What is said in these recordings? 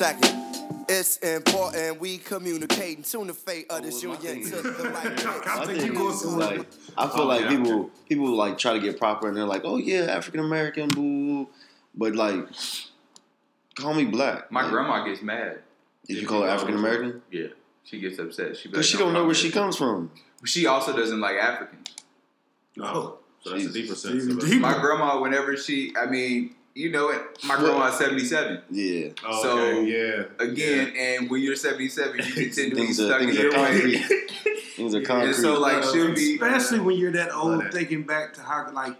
Yeah, yeah, second. It's important we communicate and tune the fate of this Oh, union to the right I My think you go is, like, I feel Oh, like yeah. people people like try to get proper and they're like, oh yeah, African American, boo, but like, call me black. My Like, grandma gets mad. Did you call her African American? Yeah, she gets upset. She Because she don't know where she comes from. She also doesn't like Africans. Oh, so that's a deeper sense. of it. My grandma, whenever she, I mean, you know it. My grandma's seventy seven. Yeah. Oh, So, okay, yeah. Again, and when you're seventy seven, you continue to be Things are, stuck in things are your concrete. way. things are And concrete. so, like, she'll be. Especially when you're that old, that. thinking back to how like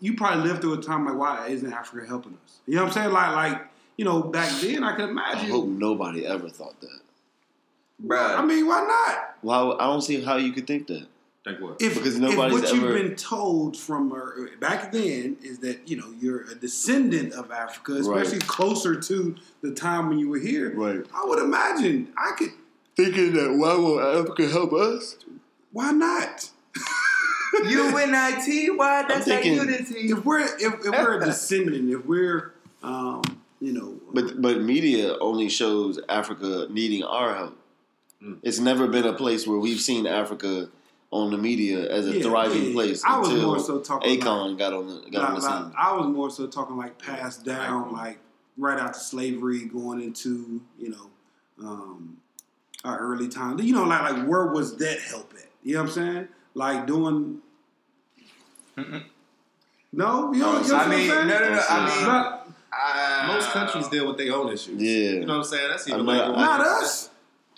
you probably lived through a time like why isn't Africa helping us? You know what I'm saying? Like like you know back then I could imagine. I hope nobody ever thought that. Bruh. I mean, why not? Well, I don't see how you could think that. Think what? If, Because if what ever- you've been told from uh, back then is that you know you're a descendant of Africa, especially closer to the time when you were here. Right. I would imagine I could. Thinking that why won't Africa help us? Why not? UNIT, why? That's that thinking- unity. If we're if, if we're a descendant, if we're um, you know, But but media only shows Africa needing our help. Mm. It's never been a place where we've seen Africa on the media as a Yeah, thriving yeah. place I was until more so talking Akon got on the got on the Like- like, scene. I was more so talking like passed down, like right after slavery, going into you know um, our early time. You know, like like where was that help at? You know what I'm saying? Like doing. No, you know, you know what I I'm mean, no, no, no. I mean, Not, uh, Most countries deal with their own issues. Yeah. You know what I'm saying? That's even I'm like not- not us.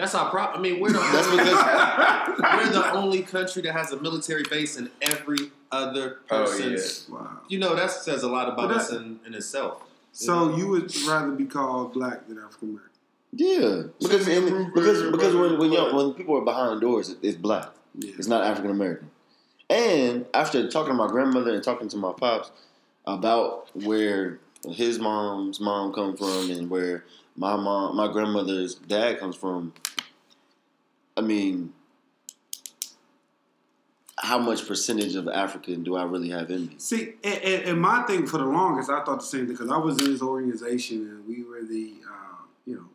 That's our problem. I mean, we're the only, we're the only country that has a military base in every other Oh, person's. Wow. You know, that says a lot about But us in, in itself. So you would rather be called black than African American? yeah, because in, because because when when, you when people are behind doors, it, it's black. Yeah. It's not African American. And after talking to my grandmother and talking to my pops about where his mom's mom come from and where my mom, my grandmother's dad comes from, I mean, how much percentage of African do I really have in me? See, and, and, my thing for the longest, I thought the same thing because I was in this organization and we were the, uh, you know,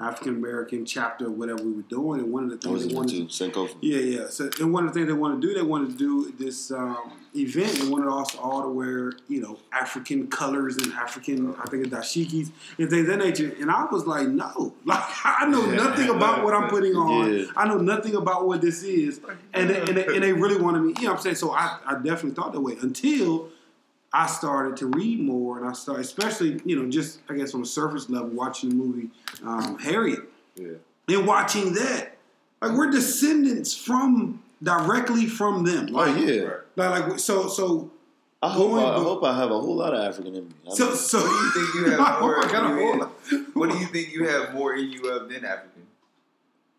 African American chapter of whatever we were doing, and one of the I was things they in wanted, too. Sankofa. yeah, yeah. So, and one of the things they wanted to do, they wanted to do this um, event. They wanted us all to wear, you know, African colors and African, I think, it's dashikis and things of that nature. And I was like, no, like I know nothing about what I'm putting on. Yeah. I know nothing about what this is, and they, and, they, and they really wanted me. You know what I'm saying? So I, I definitely thought that way until I started to read more, and I started, especially you know, just I guess on a surface level, watching the movie um, Harriet, Yeah. and watching that, like we're descendants from directly from them. Oh Like, yeah. like, like so so I hope Going I, I bu- hope I have a whole lot of African in me. I so mean, so. What do you think you have more? I got a in whole lot. What do you think you have more in you of than African?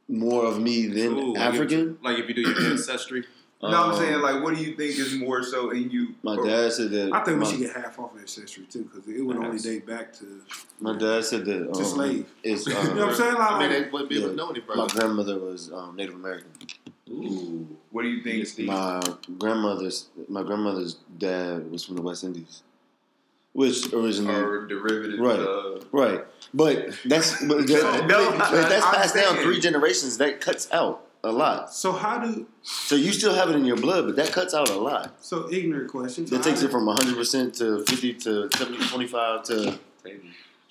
more of me than Ooh, African. Like if you do your ancestry. No, I'm Um, saying like, what do you think is more so in you? my Or- dad said that. I think we my, should get half off ancestry too, because it would only date back to My dad said that um, To slave. It's, you know what I'm um, saying. Like, I mean, they wouldn't be able to know any my grandmother was um, Native American. Ooh. What do you think? Steve. My grandmother's my grandmother's dad was from the West Indies, which originally Or derivative Right. of right, but that's but that, No, but that's I'm passed down three generations. That cuts out a lot. so how do So you still have it in your blood, but that cuts out a lot. so ignorant questions? So That takes how it from 100 percent to 50 to 70, 25 to.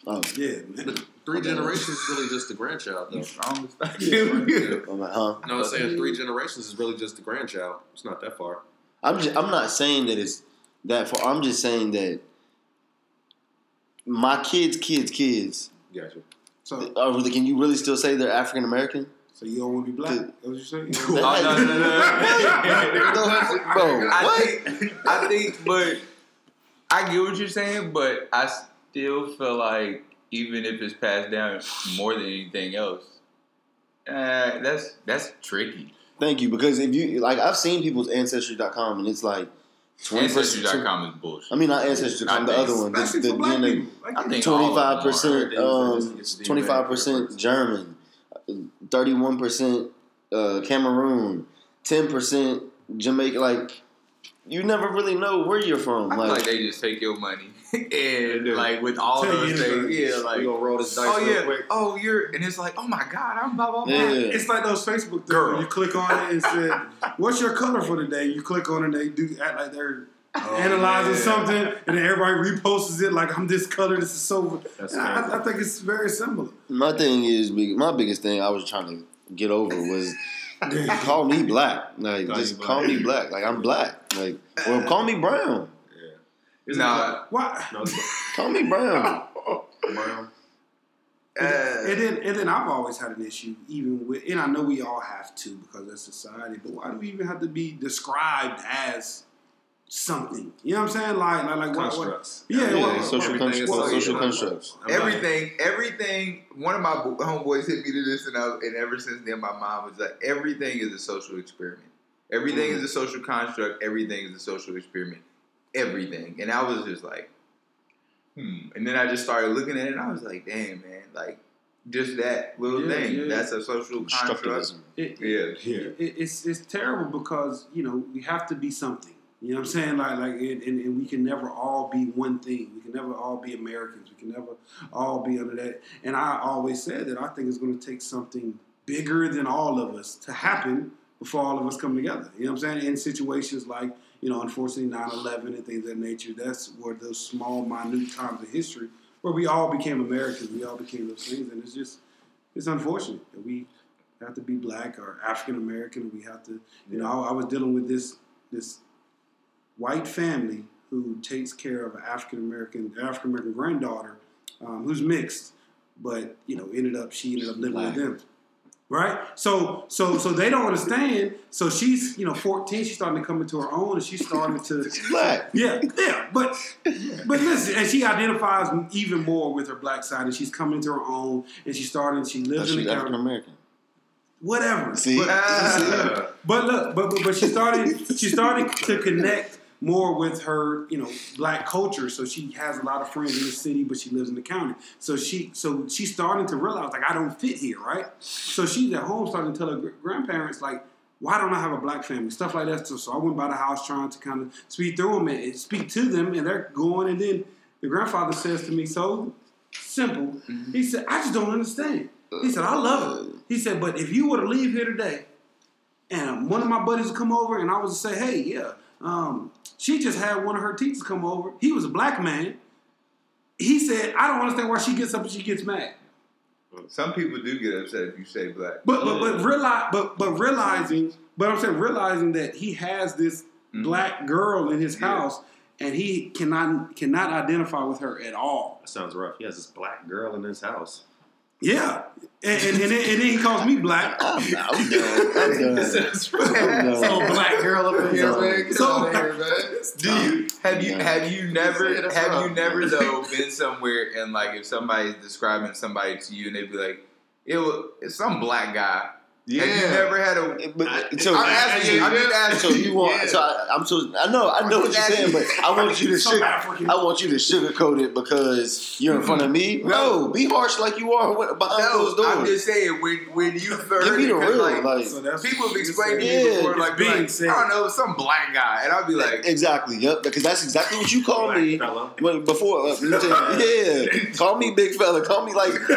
Um, do- yeah, man. Three generations is really just the grandchild, though. You strong as fuck. I'm like, huh? You know what I'm saying? Three generations is really just the grandchild. It's not that far. I'm just, I'm not saying that it's that far. I'm just saying that my kids, kids, kids. Gotcha. So Are can you really still say they're African American? So you don't want to be black? Dude. That's what you're saying? Oh, no, no, no, Bro, I what? think, I think, but I get what you're saying, but I still feel like even if it's passed down more than anything else, uh, that's that's tricky. Thank you, because if you like, I've seen people's ancestry.com and it's like twenty percent. Ancestry.com is bullshit. I mean, not ancestry.com, the I think- other one, the, Especially the for black DNA. people. Like, I think Twenty all five of them percent, um, twenty five percent German, thirty one percent uh, Cameroon, ten percent Jamaica. Like you never really know where you're from. I feel Like, like they just take your money and like with all Tell those you things, yeah, like we gonna roll this dice oh yeah, quick. oh you're, and it's like oh my god, I'm blah blah blah. yeah. It's like those Facebook things. Girl. You click on it and said, "What's your color for today?" You click on it, and they do act like they're Oh, analyzing yeah. something, and then everybody reposts it like I'm this color, this is so. That's And crazy. I, I think it's very similar. My thing is, my biggest thing I was trying to get over was call me black. Like, Call just you black. call me black. Like, I'm black. Like, or call me brown. Yeah. Isn't Nah, Why? it- No, it's Call me brown. brown. uh, and then, and then I've always had an issue, even with, and I know we all have to because that's society. But why do we even have to be described as something? You know what I'm saying? Like, like, like what, what? Constructs. Yeah, Yeah, what- social, everything constru- is social- social yeah. constructs. Everything, everything. One of my homeboys hit me to this, and, I, and ever since then, my mom was like, everything is a social experiment. Everything is a social construct. Everything is a social experiment. Everything, and I was just like, hmm. And then I just started looking at it, and I was like, damn, man, like just that little Yeah, thing. yeah. That's a social construct. Constructivism. It, Yeah. Yeah. it, it's it's terrible because you know we have to be something. You know what I'm saying? Like like and, and, and we can never all be one thing. We can never all be Americans. We can never all be under that. And I always said that I think it's going to take something bigger than all of us to happen before all of us come together. You know what I'm saying? In situations like you know, unfortunately 9/11 and things of that nature. That's where those small, minute times of history where we all became Americans. We all became those things, and it's just it's unfortunate that we have to be black or African American. We have to, you know, I, I was dealing with this this white family who takes care of an African American African American granddaughter um, who's mixed, but you know, ended up she ended up living Black. with them. Right, so so so they don't understand. So she's you know fourteen. She's starting to come into her own, and she's starting to Black. yeah, yeah, but but listen, and she identifies even more with her black side, and she's coming into her own, and she's starting. She lives in the African American. whatever. See? but, Ah. but look, but, but but she started. She started to connect more with her, you know, black culture. So she has a lot of friends in the city, but she lives in the county. So she so she's starting to realize like I don't fit here, right? So she's at home starting to tell her grandparents like. Why don't I have a black family? Stuff like that. So, so I went by the house trying to kind of speak through them and, speak to them, and they're going. And then the grandfather says to me, so simple. He said, I just don't understand. He said, I love it. He said, but if you were to leave here today and one of my buddies would come over and I was to say, hey, yeah, um, she just had one of her teachers come over. He was a black man. He said, I don't understand why she gets up and she gets mad. Some people do get upset if you say black. But but but realize but but realizing but I'm saying realizing that he has this Mhm. black girl in his Yeah. house and he cannot cannot identify with her at all. That sounds rough. He has this black girl in his house. Yeah. And, and, and, then, and then he calls me black. I'm, I'm done. I'm done. Sounds I'm done. So black girl up in here, So- man. Get so- out here, man. Do you have you Yeah. have you never have you never though been somewhere and like if somebody's describing somebody to you and they'd be like, it was some black guy. Yeah. Have you never had a But, so, I'm asking you, I'm just asking so you want? Yeah. So I, I'm so I know I know what you're saying, but I want you to sugar, I want you to sugarcoat it because you're in front of me. No, be harsh like you are when- behind no, closed doors. I'm just saying when when you first Give me the because, real, like, like, So people have what explained to me Yeah, before like, being like said. I don't know some black guy and I'll be like exactly. Yep, because that's exactly what you call me. fella. But before, uh, let me tell you, yeah, call me big fella. Call me like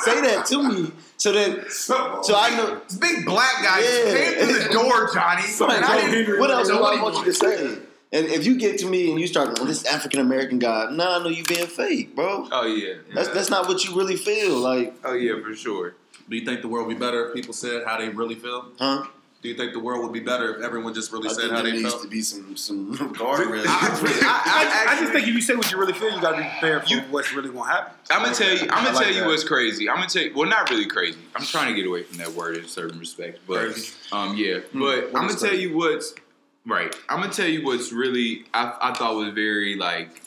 say that to me so that So, so I know. this big black guy just Yeah. came through the door, Johnny. Right, and I didn't, what else do I want you to say? And if you get to me and you start going, this African American guy, nah, I know you being fake, bro. Oh yeah. That's that's not what you really feel like, Oh yeah, for sure. Do you think the world would be better if people said how they really feel? huh? Do you think the world would be better if everyone just really I said think how there they needs felt? to be some some guardrails. I, I, just think if you say what you really feel, you got to be prepared for what's really going to happen. I'm gonna tell you. I'm gonna I like tell you that. what's crazy. I'm gonna tell you. Well, not really crazy. I'm trying to get away from that word in certain respects, but Crazy. um, yeah. Hmm, But what I'm gonna is tell you what's right. I'm gonna tell you what's really I, I thought was very like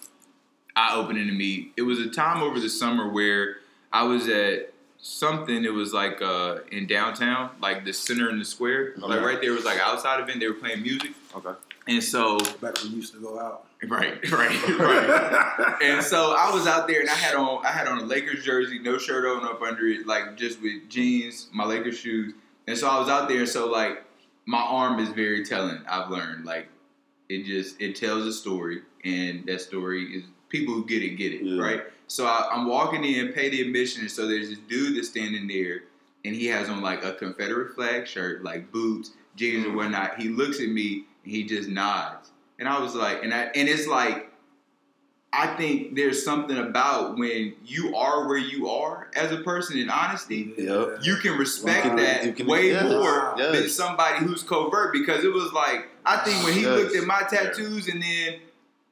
eye opening to me. It was a time over the summer where I was at something. It was like uh in downtown, like the center in the square. Like right there was like an outside event. They were playing music, Okay. and so Back when we used to go out. right, right, right. And so I was out there and I had on I had on a Lakers jersey, no shirt on up under it, like just with jeans, my Lakers shoes. And so I was out there so like my arm is very telling, I've learned. Like it just it tells a story, and that story is people who get it get it, Yeah. right? So I, I'm walking in, pay the admission, and so there's this dude that's standing there, and he has on like a Confederate flag shirt, like boots, jeans, and mm-hmm. whatnot. He looks at me, and he just nods, and I was like, and I and it's like. I think there's something about when you are where you are as a person in honesty, Yep. you can respect Wow. that You can- way yes, more yes. than somebody who's covert because it was like I think when he Yes. looked at my tattoos and then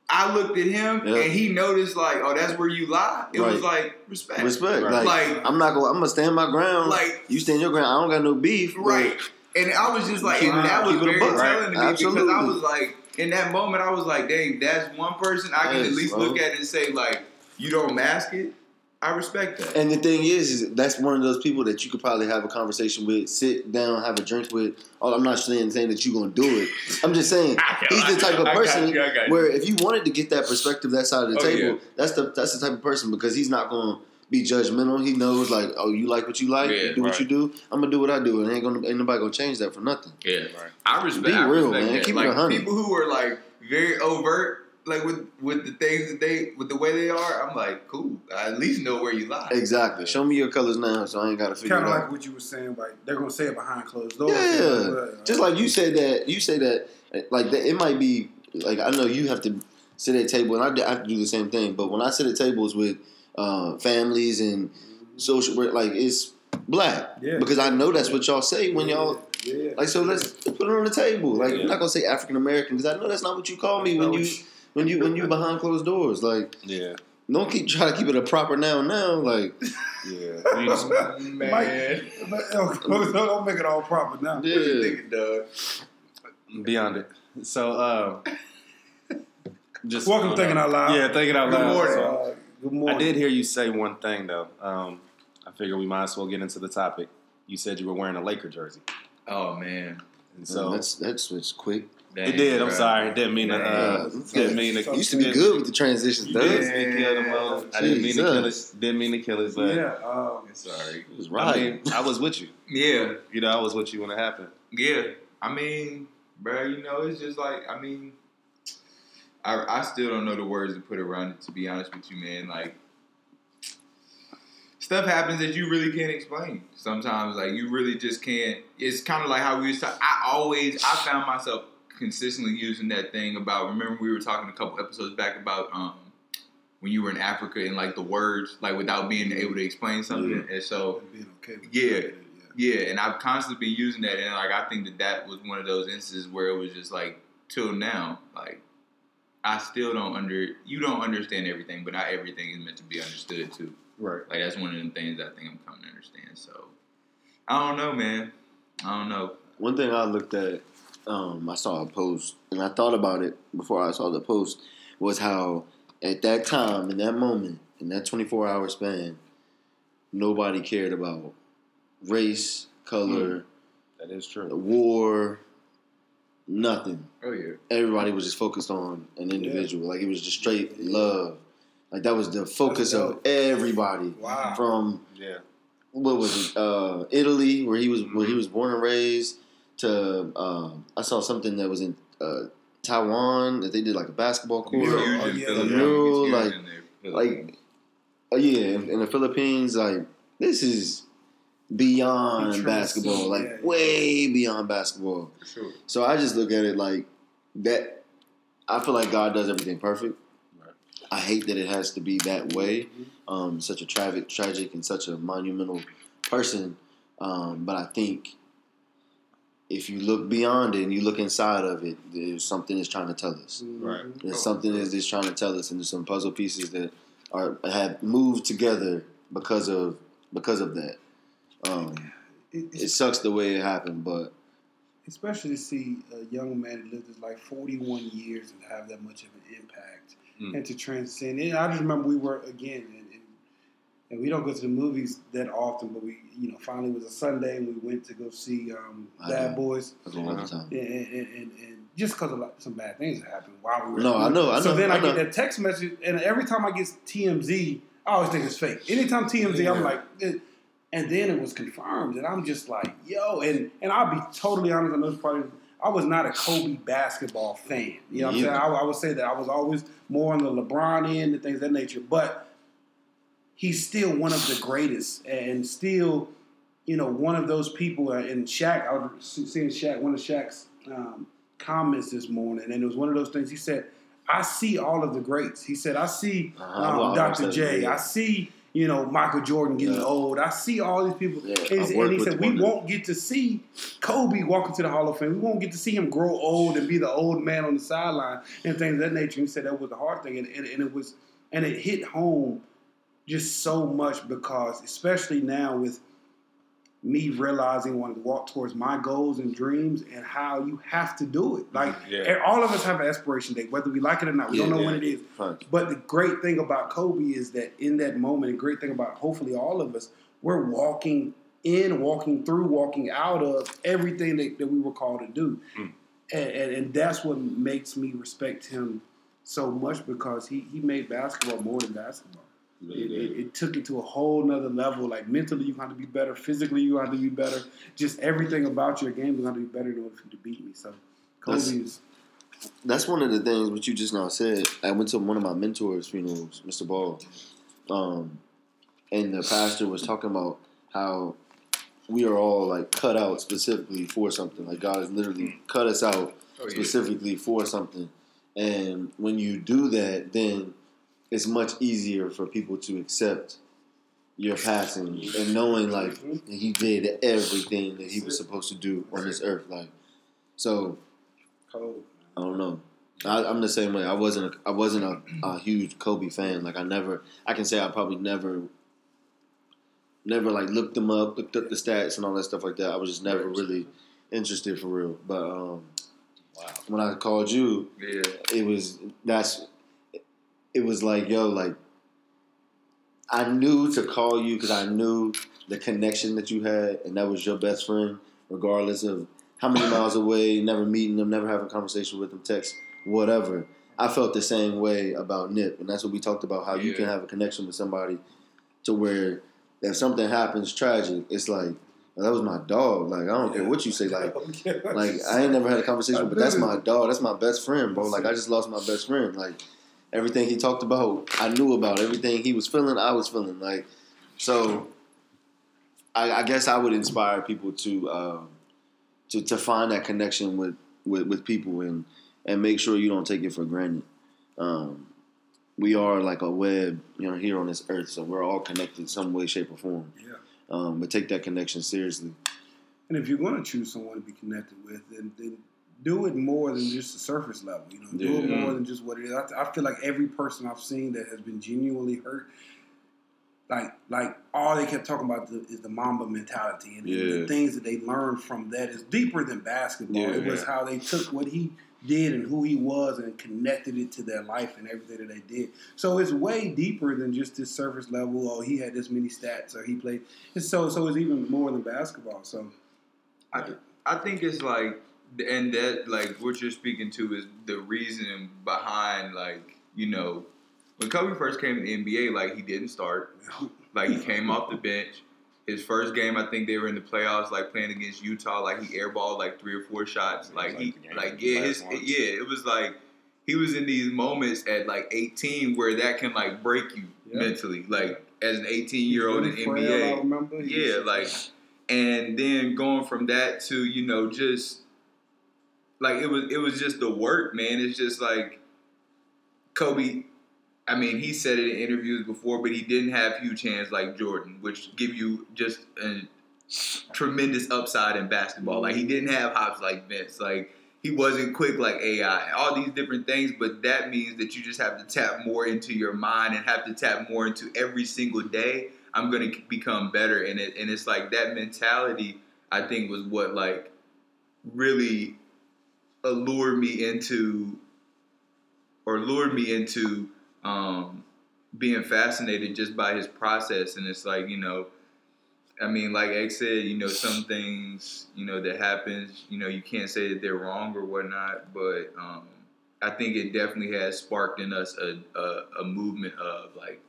I looked at him Yeah. and he noticed like, oh, that's where you lie. It was like respect, Respect. Right. Like, Like- I'm not gonna. I'm gonna stand my ground. Like- you stand your ground. I don't got no beef. right? And I was just like, Keep and that was keep it a very buck. telling to me because I was like, in that moment, I was like, dang, that's one person I can Yes, at least bro. look at and say like, you don't mask it. I respect that. And the thing is, is that's one of those people that you could probably have a conversation with, sit down, have a drink with. Oh, I'm not saying saying that you're gonna do it. I'm just saying he's the type of person you, I got you. where if you wanted to get that perspective, that side of the Oh, table, yeah. that's the that's the type of person because he's not gonna be judgmental. He knows like, oh, you like what you like, Yeah, you do what you do. I'm gonna do what I do, and ain't gonna ain't nobody gonna change that for nothing. Yeah, Right. I respect. Be I real, respect man. That. Keep it like 100. people who are like very overt, like with with the things that they with the way they are. I'm like, cool. I at least know where you lie. Exactly. Show me your colors now, so I ain't gotta figure Kind it of out. like what you were saying, like they're gonna say it behind closed doors. Yeah, But, just like you said that. You say that like that. It might be like I know you have to sit at a table, and I, I have to do the same thing. But when I sit at tables with uh, families and social, like it's black Yeah. because I know that's what y'all say when y'all yeah. like. So let's put it on the table. Like Yeah. I'm not gonna say African American because I know that's not what you call me when you when you when you behind closed doors. Like Yeah. don't keep try to keep it a proper noun now. Like Yeah. You just- Man, But, oh, don't make it all proper now. what you yeah, thinking, Doug? beyond it. So, uh, just Welcome, thinking out loud. Yeah, thinking out Good loud. morning. So, Uh, good morning. I did hear you say one thing though. Um, I figure we might as well get into the topic. You said you were wearing a Laker jersey, Oh man, and so so that's that switched quick. Dang, it did. I'm bruh. sorry. It didn't mean to. Uh, Yeah. didn't mean to. You used to be good with the transitions, though. Didn't mean to kill them all. I didn't mean to kill it. Jesus. Didn't mean to kill it, but Yeah. Um, Sorry. It was I right. mean, I was with you. Yeah, You know, I was with you when it happened. yeah. I mean, bro, you know, it's just like I mean, I I still don't know the words to put around it. To be honest with you, man, like. Stuff happens that you really can't explain. Sometimes, like you really just can't. It's kind of like how we used to. I always, I found myself consistently using that thing about. Remember, we were talking a couple episodes back about um, when you were in Africa and like the words, like without being able to explain something. And so, being okay Yeah. it, yeah, and I've constantly been using that, and like I think that that was one of those instances where it was just like till now, like I still don't under you don't understand everything, but not everything is meant to be understood too. Right. Like that's one of the things I think I'm coming to understand. So I don't know, man. I don't know. One thing I looked at, um, I saw a post, and I thought about it before I saw the post, was how at that time, in that moment, in that 24 hour span, nobody cared about race, color, That is true. war, nothing. Oh yeah. Everybody was just focused on an individual. Like it was just straight love. Like that was the focus of everybody. Wow. From Yeah. what was it? Uh, Italy, where he was where he was born and raised. To um, I saw something that was in uh, Taiwan that they did like a basketball court. Mural. Huge Oh, in yeah. Philippines. The mural, like- in. Like, oh yeah, in, in the Philippines, like this is beyond basketball, like yeah, yeah. way beyond basketball. For sure. So I just look at it like that. I feel like God does everything perfect. Right. I hate that it has to be that way. Um, such a tragic, tragic, and such a monumental person. Um, but I think if you look beyond it and you look inside of it, there's something it's trying to tell us. Right. There's something is it's trying to tell us, and there's some puzzle pieces that are have moved together because of because of that. Um, It- it sucks the way it happened, but especially to see a young man that lived his life 41 years and have that much of an impact Mm. and to transcend it. I just remember we were again, and, we don't go to the movies that often, but we, you know, finally it was a Sunday and we went to go see um, Bad. Boys, that's all the time. and, and, and, and just because of like, some bad things that happened while we were. No, I know, I So know, then I, I get that text message, and every time I get TMZ, I always think it's fake. Anytime TMZ, I'm like, eh. and then it was confirmed, and I'm just like, yo, and and I'll be totally honest. I know it's probably I was not a Kobe basketball fan. You know what I'm saying? I. I would say that I was always more on the LeBron end and things of that nature. But he's still one of the greatest, and still, you know, one of those people. uh, And Shaq, I was seeing Shaq, one of Shaq's um, comments this morning, and it was one of those things. He said, "I see all of the greats." He said, "I see Uh-huh. um, Well, Dr. J. I see." You know, Michael Jordan getting Yeah. old. I see all these people. Yeah, and, he said- and he said, We won't get to see Kobe walk into the Hall of Fame. We won't get to see him grow old and be the old man on the sideline and things of that nature. He said that was the hard thing. And, and, and it was, and it hit home just so much because, especially now with me realizing wanting to walk towards my goals and dreams and how you have to do it. Like Yeah. all of us have an aspiration date, whether we like it or not. We don't know yeah. when it is. But the great thing about Kobe is that in that moment, the great thing about hopefully all of us, we're walking in, walking through, walking out of everything that, that we were called to do. Mm. And, and, and that's what makes me respect him so much because he, he made basketball more than basketball. It, it, it took it to a whole nother level. Like mentally, you have to be better. Physically, you have to be better. Just everything about your game, is going to be better in order for you to beat me. So, Kobe That's- That's one of the things what you just now said. I went to one of my mentors' funerals, Mr. Ball, um, and the pastor was talking about how we are all like cut out specifically for something. Like God has literally cut us out Oh, yeah. specifically for something. And when you do that, then it's much easier for people to accept your passing and knowing like he did everything that he was supposed to do on this earth. Like, so. I don't know. I, I'm the same way. I wasn't. A, I wasn't a, a huge Kobe fan. Like I never. I can say I probably never. Never like looked them up, looked up the stats and all that stuff like that. I was just never really interested for real. But um, when I called you, Yeah. it was that's it was like yo like I knew to call you because I knew the connection that you had and that was your best friend regardless of how many miles away never meeting them never having a conversation with them text whatever I felt the same way about Nip and that's what we talked about how you can have a connection with somebody to where if something happens tragic it's like that was my dog like I don't care what you say like like I ain't never had a conversation, but that's my dog. That's my best friend, bro. Like I just lost my best friend. Like everything he talked about, I knew about. Everything he was feeling, I was feeling. Like so, I, I guess I would inspire people to um, to to find that connection with, with with people and and make sure you don't take it for granted. Um, we are like a web, you know, here on this earth, so we're all connected some way, shape, or form. Yeah. Um, but take that connection seriously. And if you're going to choose someone to be connected with, then, then do it more than just the surface level. You know, do it more than just what it is. I, I feel like every person I've seen that has been genuinely hurt, like like all they kept talking about the, is the Mamba mentality and Yeah. the things that they learned from that is deeper than basketball. Yeah, it was how they took what he did and who he was and connected it to their life and everything that they did. So it's way deeper than just this surface level. Oh, he had this many stats, or he played. It's so so it's even more than basketball. So I, I think it's like, and that like what you're speaking to is the reason behind like you know when Kobe first came to the NBA, like he didn't start, like he came off the bench. His first game, I think they were in the playoffs, like playing against Utah. Like he airballed like three or four shots. Yeah, it was Like he, like the game, like the yeah, his, ones. yeah, it was like he was in these moments at like 18 where that can like break you Yeah. mentally. Like as an 18 year old in Really frail, I NBA, remember. Yeah, like, and then going from that to you know just like it was it was just the work, man. It's just like Kobe. I mean, he said it in interviews before, but he didn't have huge hands like Jordan, which give you just a tremendous upside in basketball. Like he didn't have hops like Vince. Like he wasn't quick like AI. All these different things, but that means that you just have to tap more into your mind and have to tap more into every single day. I'm gonna become better, and it and it's like that mentality. I think was what like really allured me into, or lured me into um, being fascinated just by his process. And it's like you know, I mean, like X said, you know, some things you know that happens, you know, you can't say that they're wrong or whatnot, but um, I think it definitely has sparked in us a, a, a movement of like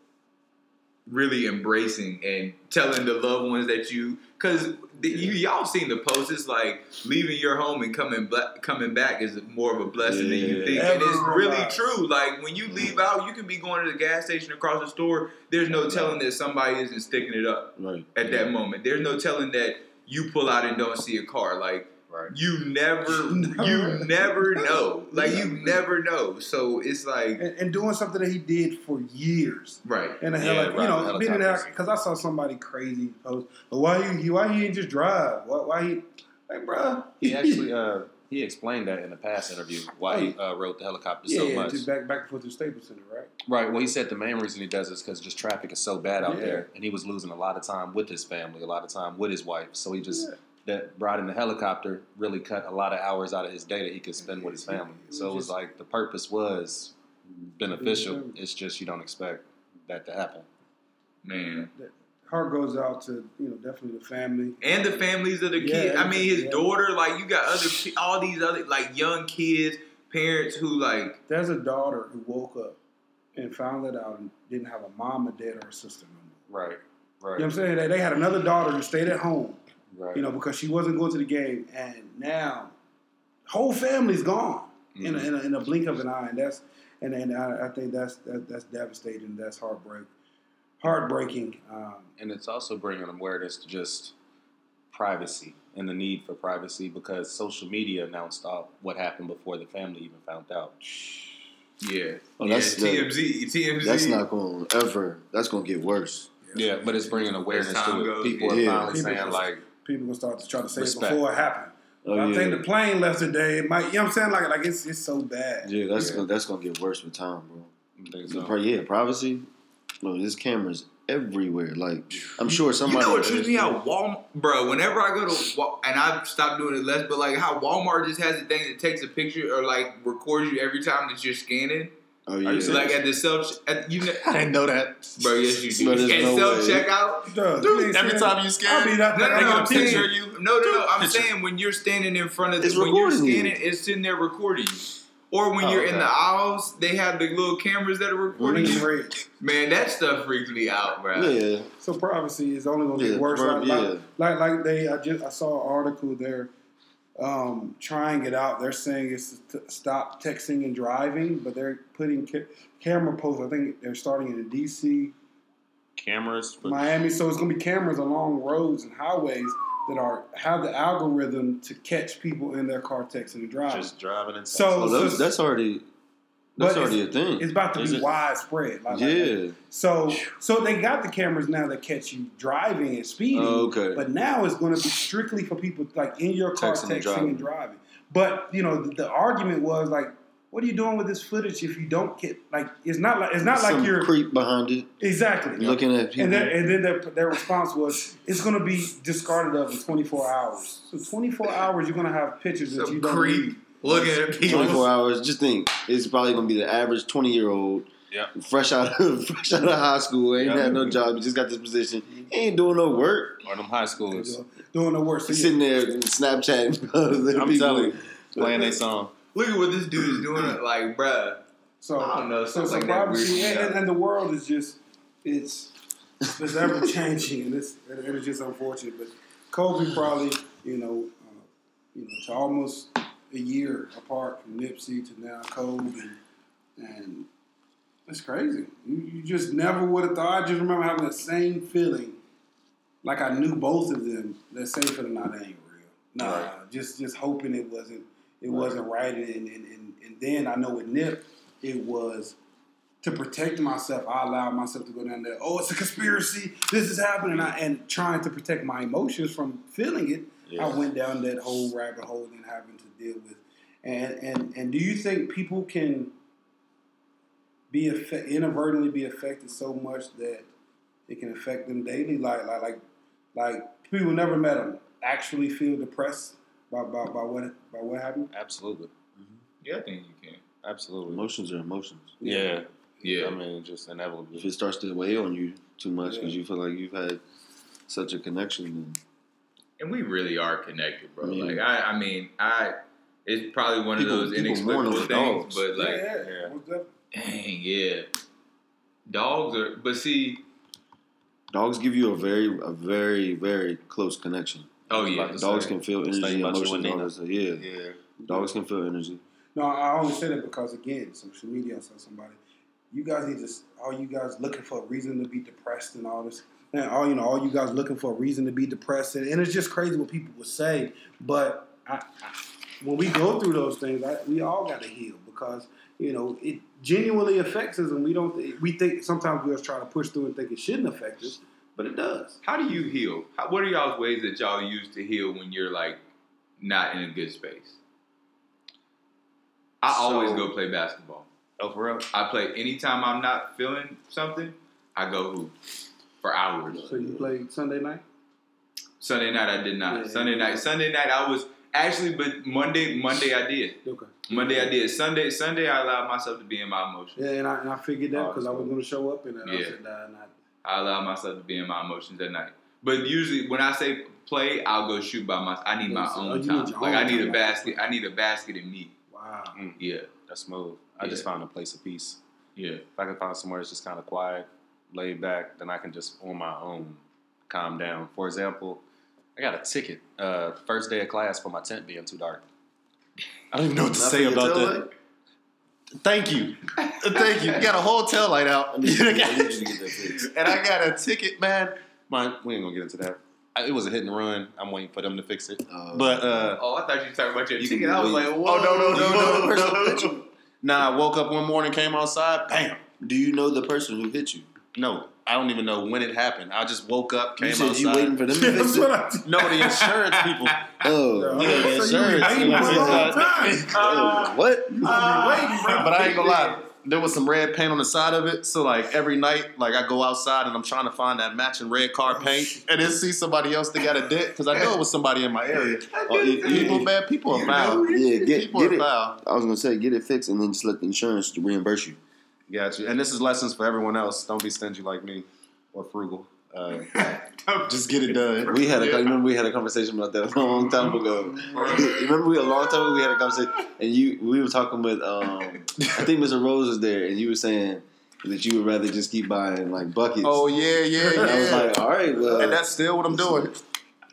really embracing and telling the loved ones that you because you y'all seen the posts. It's like leaving your home and coming bla- coming back is more of a blessing than you Yeah. think, and it's Ever really realize. true. Like when you leave mm-hmm. out, you can be going to the gas station across the store. There's no telling that somebody isn't sticking it up Right. at that moment. There's no telling that you pull out and don't see a car. Like Right. you never, you never know. Like you never know. So it's like and, and doing something that he did for years. right. And the Yeah, hell, right, you know, being in helicopters. because I saw somebody crazy post, but why you why he didn't just drive? Why, why he like, bruh? He actually uh, he explained that in a past interview why he uh, rode the helicopter yeah, so yeah, much. just back back and forth to Staples Center, right? Right. Well, he said the main reason he does is because just traffic is so bad out Yeah. there, and he was losing a lot of time with his family, a lot of time with his wife. So he just Yeah. brought riding the helicopter really cut a lot of hours out of his day that he could spend with his family. So it was like the purpose was beneficial. It's just you don't expect that to happen. Man. Heart goes out to you know definitely the family. And the families of the Yeah, kids. I mean, his yeah. daughter. Like you got other, all these other like young kids, parents who like There's a daughter who woke up and found that out and didn't have a mom, a dad, or a sister no more. Right. Right. You know what I'm saying? They, they had another daughter who stayed at home, right. you know, because she wasn't going to the game, and now whole family's gone in, a, in, a, in a blink of an eye, and that's and and I, I think that's that, that's devastating. That's heartbreak, heartbreaking. Um, and it's also bringing awareness to just privacy and the need for privacy because social media announced all what happened before the family even found out. yeah. Oh, yeah, that's the- TMZ. TMZ. That's not going to ever. That's going to get worse. Yeah, but it's bringing awareness to it. goes, People yeah. are finally People saying like, people gonna start to try to say Respect. it before it happened. Oh, I yeah. think the plane left today. It might, you know what I'm saying? Like, like it's it's so bad. yeah, that's Yeah. Gonna, that's going to get worse with time, bro. So, so. yeah, privacy. Bro, there's cameras everywhere. Like, I'm sure somebody. You know what trips me out, Walmart, bro. Whenever I go to Wal- and I've stopped doing it less, but like how Walmart just has a thing that takes a picture or like records you every time that you're scanning. Oh Are you yeah. serious? Like at the self, at, you know, I didn't know that. bro. Yes, you do. there's At no self way. checkout. Dude, Dude, every time you scan, I'll be that. No, no, I no, get a I'm picture saying, of you. no, no, no. I'm Picture. saying when you're standing in front of, It's the, when you're recording you. it's sitting there recording you. Or when Oh, you're in the aisles, they have the little cameras that are recording you. Man, that stuff freaks me out, bro. Yeah. So privacy is only going to Yeah, get worse. pri- Like, yeah. like, like, like they, I just I saw an article there, um, trying it out. They're saying it's to stop texting and driving, but they're putting ca- camera posts. I think they're starting in D.C., Cameras. For, Miami. So it's going to be cameras along roads and highways that are have the algorithm to catch people in their car texting and driving. just driving and So- Oh, that's, that's already. That's But already a thing. it's about to Is be it? widespread. Like, like- yeah. So, so they got the cameras now that catch you driving and speeding. Oh, okay. But now it's going to be strictly for people like in your car Texting texting, and driving. and driving. But you know, the, the argument was like, what are you doing with this footage if you don't get like? It's not like it's not Some like you're creep behind it, exactly looking at people. And then, and then their, their response was, it's going to be discarded of in 24 hours. So 24 hours, you're going to have pictures that you don't creep need. Looking at people. 24 hours. Just think, it's probably gonna be the average 20 year old, Yep. fresh out of fresh out of high school, ain't Yep. had no job, he just got this position, he ain't doing no work. or them high schoolers. Doing no work, So He's yeah. sitting there Snapchatting. other I'm people. telling you, playing their song. Look at what this dude is doing. Like, bruh. So I don't know, So, something so like that privacy and, and, and the world is just it's it's ever changing, and it's and it's just unfortunate. But Kobe probably you know uh, you know to almost a year apart from Nipsey to now Kobe, and, and it's crazy. You, you just never would have thought. I just remember having the same feeling, like I knew both of them. That same feeling, not that ain't real. Nah, Right. just just hoping it wasn't it wasn't right. And, and, and, and then I know with Nip, it was to protect myself. I allowed myself to go down there. Oh, it's a conspiracy. This is happening. I, and trying to protect my emotions from feeling it, Yeah. I went down that whole rabbit hole and having to deal with. And and and do you think people can be affe- inadvertently be affected so much that it can affect them daily? Like like like like people who never met them actually feel depressed by by, by what by what happened. Absolutely. Mm-hmm. Yeah, I think you can. Absolutely. Emotions are emotions. Yeah. Yeah. I mean, just inevitable. If it starts to weigh on you too much because Yeah. you feel like you've had such a connection, then And we really are connected, bro. I mean- like I, I mean, I. It's probably one People- of those inexplicable things, dogs. but like, yeah, yeah. dang, yeah, dogs are. But see, Dogs give you a very, a very, very close connection. Oh yeah. Like Dogs same. can feel energy, about emotions, and all Nina. that stuff. Yeah. Yeah. Dogs can feel energy. No, I only say that because again, social media. I saw somebody. You guys need to. All you guys looking for a reason to be depressed and all this. And all you know, all you guys looking for a reason to be depressed, and, and it's just crazy what people would say. But I, I, when we go through those things, I, we all got to heal because you know it genuinely affects us, and we don't. We think sometimes we just try to push through and think it shouldn't affect us, but it does. How do you heal? How, what are y'all's ways that y'all use to heal when you're like not in a good space? I always go play basketball. Oh, for real? I play anytime I'm not feeling something. I go hoop for hours. So you played Sunday night. Sunday night I did not. Yeah. Sunday night. Sunday night I was actually, but Monday Monday I did. Okay. Monday I did. Sunday Sunday I allowed myself to be in my emotions. Yeah, and I, and I figured that Oh, because I was going to show up, and then I Yeah. said, nah, nah. I allow myself to be in my emotions at night. But usually, when I say play, I'll go shoot by my. I need my Oh, own you time. need Like own I need time. a basket. I need a basket in me. Wow. Mm. Yeah, That's smooth. I just found a place of peace. yeah. If I can find somewhere that's just kind of quiet, laid back, then I can just on my own calm down. For example, I got a ticket uh, first day of class for my tent being too dark. I don't even know what to Not say about that. light? Thank you, thank you. You got a whole tail light out, I need you to get that fixed. and I got a ticket, man. My, we ain't gonna get into that. I- It was a hit and run. I'm waiting for them to fix it. Uh, But uh, Oh, I thought you were talking about your You ticket. I was wait. like, oh whoa. no no Do you know no no, no, no. Nah, I woke up one morning, came outside, bam. Do you know the person who hit you? No, I don't even know when it happened. I just woke up, came You said outside. you waiting for them to fix it? what I did. No, the insurance people. Oh, Yeah, the So you insurance. be waiting for a long uh, time. oh, what? You gonna waiting, bro. but I ain't gonna lie. There was some red paint on the side of it, so like every night, like I go outside and I'm trying to find that matching red car oh, paint, and then see somebody else that got a dent because I know it was somebody in my area. Oh, it- People, it- man, people are foul. yeah, get People get are it. foul. I was gonna say get it fixed and then just let the insurance reimburse you. Got you. And this is lessons for everyone else. Don't be stingy like me or frugal. Uh, just get it done. We had a remember we had a conversation about that a long time ago. remember we a long time ago we had a conversation and you we were talking with um I think Mr. Rose was there and you were saying that you would rather just keep buying like buckets. Oh yeah, yeah, and I was like, all right, well, and that's still what I'm doing.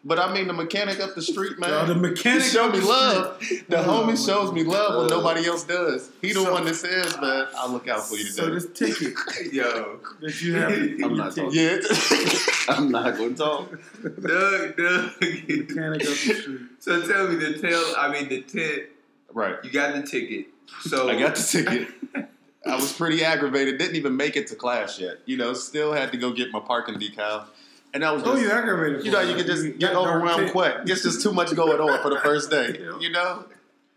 But I mean, the mechanic up the street, man. Yo, the mechanic he show up me love. The Oh, homie shows me love when nobody else does. He the so- one that says, "Man, I'll look out for you So today." this ticket Yo, that you have, I'm not talking. yeah, I'm not going to talk. Doug, Doug. Mechanic up the street. so tell me the tail. I mean the tent. right. You got the ticket. So I got the ticket. I was pretty aggravated. Didn't even make it to class yet. You know, still had to go get my parking decal, and I was oh, just. Oh, you aggravated. you know, you can just got get dark overwhelmed quick. It's just too much going on for the first day, Yeah. you know?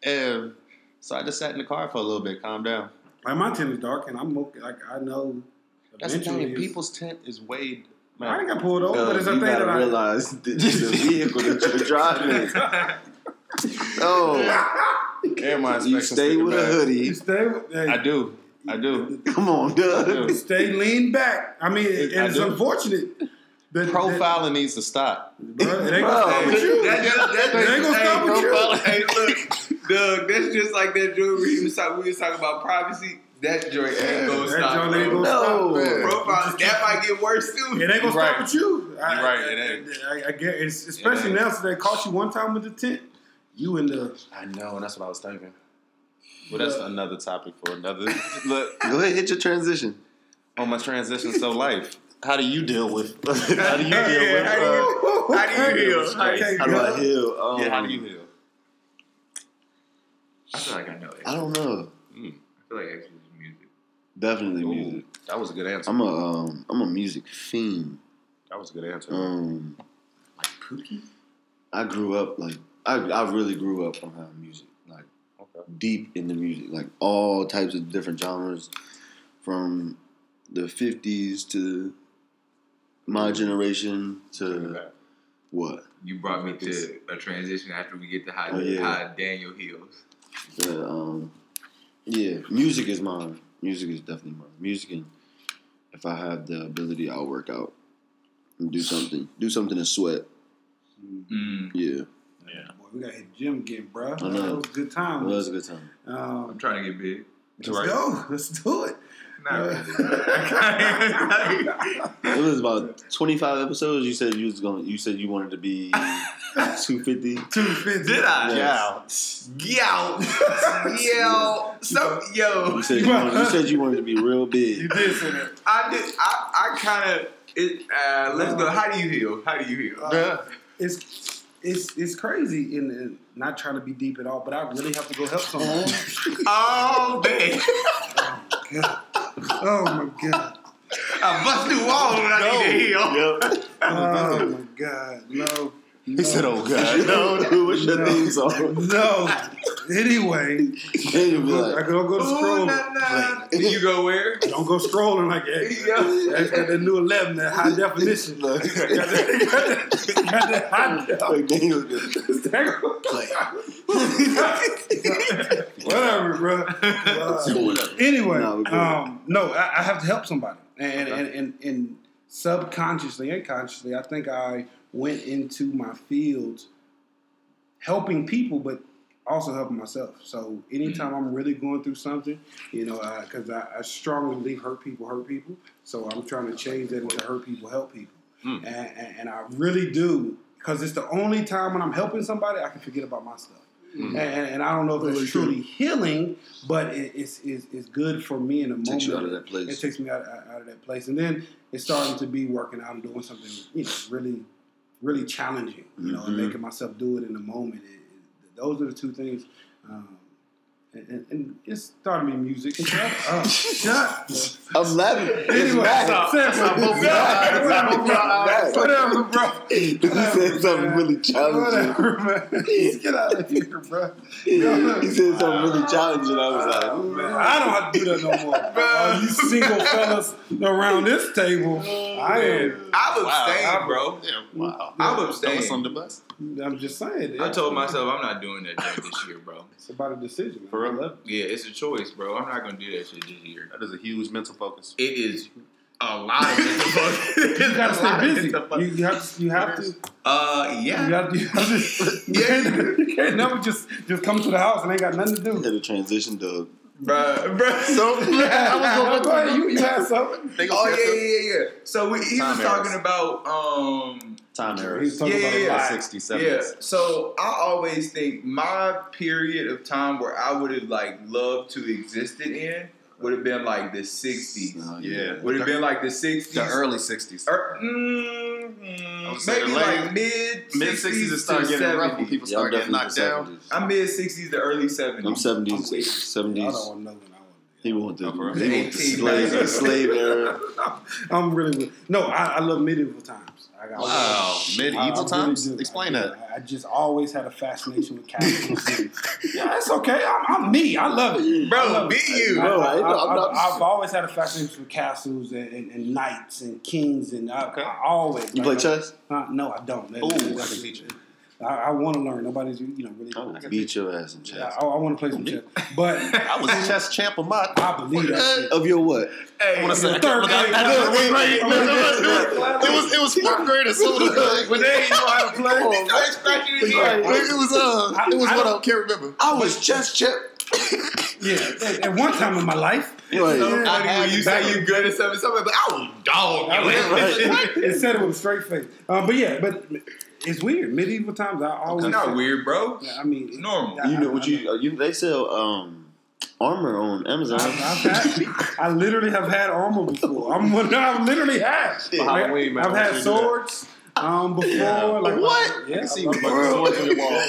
And so I just sat in the car for a little bit, calm down. Like my tent is dark, and I'm okay. Like I know. That's the thing. People's tent is way. I ain't got pulled over, but it's a thing that I. realize the, the vehicle that you're driving. Oh, And my you stay sticker with a back. You hoodie. stay. With, hey, I do. I do. Come on, I Doug. do. Stay lean back. I mean, it, I it's do. unfortunate. That, Profiling needs to stop. Bro, it ain't Bro. gonna stop with you. That, that, that, ain't gonna hey, stop with you. Hey, look, Doug, that's just like that joint where he was talking, we was talking about privacy. That joint ain't gonna That stop. joint ain't gonna No. stop. man. That might get worse too. It ain't gonna Right. stop with you. I, You're right, it ain't. I, I get, it's, especially ain't. now since they caught you one time with the tent. You in the I know, and that's what I was thinking. Well, that's another topic for another. Look, Go ahead, hit your transition. on my transition so life. How do you deal with? how do you deal with? How do Uh, you- how do you heal? How do you- Okay, How do I good. heal? Um, yeah, how do you heal? I feel like I know it. I don't know. I feel like actually it's music. Definitely Ooh, music. that was a good answer. I'm a um, I'm a music fiend. that was a good answer. Um, Like Pookie? I grew up like I I really grew up on around music, like okay. deep into music, like all types of different genres, from the '50s to my generation to what You brought me to a transition after we get to high, Oh, yeah. how Daniel heals. the um, yeah, music is mine. Music is definitely mine. Music and if I have the ability, I'll work out and do something, do something to sweat. Mm. Yeah, Yeah. Boy, we gotta hit gym again, bro. I know. That was a good time. it was a good time. I'm Um, trying to get big. let's go. Let's do it. Not really. It was about twenty five episodes. You said you was going. You said you wanted to be two fifty. Two fifty. Did I? Yeah. Yo, yo, so yo. You said you, wanted, you said you wanted to be real big. You did say that. I did. I, I kind of. It. Uh, let's go. How do you heal? How do you heal? Uh, it's it's it's crazy and, and not trying to be deep at all, but I really have to go help someone. oh man, God. Oh my god. I bust through walls when I need to heal. Yep. Oh my god. No. He said, "Oh God, no, dude, what's your No. theme song?" No. Anyway, And I like, don't go to Ooh, scroll. nah, nah. You go where? Don't go scrolling like that. Yeah. That's got that new 11, that high definition. got that, got that, got that high def. like Daniel just play. Whatever, bro. Uh, anyway, No, um, no, I, I have to help somebody, and, and, and and subconsciously and consciously, I think I went into my fields helping people, but also helping myself. So anytime I'm really going through something, you know, because I, I strongly believe hurt people hurt people, so I'm trying to change that into hurt people help people, Mm. and, and, and I really do because it's the only time when I'm helping somebody I can forget about my stuff. Mm. And, and, and I don't know if it's truly healing, but it, it's, it's it's good for me in the moment. Takes you out of that place. It takes me out, out of that place, and then it's starting to be working out and doing something you know really, really challenging. You know, and Mhm. making myself do it in the moment. It, it- those are the two things. Um, and, and, and it's to be music. Shut up. Shut. I'm laughing. It's Anyway, back. stop. Say it, bro. It's back. Uh, whatever, It's bro. back. Whatever, bro. He said something really challenging. Whatever. Get out of here, bro. He said something really challenging. I was like, Oh, man, I don't have to do that no more. All you single fellas around this table, I am. I'm Wow. abstaining, bro. Yeah, wow. I'm Throw us abstaining. on the bus. I'm just saying. I told myself I'm not doing that junk this year, bro. it's about a decision. For real? I love Yeah, it's a choice, bro. I'm not gonna do that shit this year. That is a huge mental focus. It is a lot of mental focus. You gotta It's a lot stay busy. You, you have to. You have to. Uh, You yeah. have to. You, have to, you, Yeah. can't, you can't never just just come to the house and ain't got nothing to do. Had a transition dog. Bruh, bruh. So Yeah, no, go ahead. You, you had something. Oh yeah, yeah, yeah, yeah. So we, he Time was talking errors. about um time He was errors. talking Yeah, about yeah, a yeah. lot. 60, 70s. Yeah. So I always think my period of time where I would have like loved to existed in would have been like the '60s. Oh, Yeah. Would have been like the '60s. The early 60s. Er, mm, mm, I would say maybe late- like mid Mid 60s it started getting rough when people Yeah, I'm start getting knocked down. I'm mid '60s to early '70s. I'm seventies, I don't seventies. want to know when I want He want the Oh, for real? he want the 18, slave, the slave era. I'm really no. I, I love medieval times. I got Wow. I- Medieval I times? do. Explain I, that. I just always had a fascination with castles. yeah, it's okay. I'm, I'm me. I love it. Bro, I love be it. you. I, Bro, I- I, I'm not- have always had a fascination with castles and, and, and knights and kings, and I, Okay. I always. You play chess? Uh, no, I don't. Ooh, I can teach you. I, I want to learn. Nobody's, you know, really. I will I can beat your ass in Yeah, chess. I, I want to play some chess, but I was a chess champ of my. I believe that. shit. Of your what? Hey, I want to say Third grade. Third grade. Third grade. It was it was fourth grade or something. When they ain't know how to play. He started scratching his Right. It was uh, it was I- what I I can't remember. I was chess champ. Yeah, at, at one time in my life, Right. So Yeah. funny when you Back- say you good at something, something like, I was dog. I you. was- it said it with a straight face. Um, but yeah, but it's weird. Medieval times, I always. It's not weird, bro. Yeah, I mean, It's normal. Yeah, You know what you, uh, you they sell um armor on Amazon. I've, I've had, I literally have had armor before. I'm one. I've literally had. For Halloween, I've had you that. swords. Um, before, Yeah. like What? Yeah, I can see bucket swords on your wall.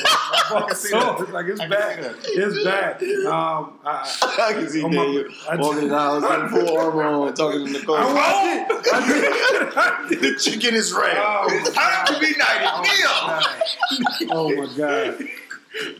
Can see that. swords. Like it's I bad. It's bad. Um, I, I can see Oh, Daniel I- walking in the house with full armor on, talking in the car. I, I did. I did. The chicken is red. Oh, It's time to be Oh, my God. Oh my god.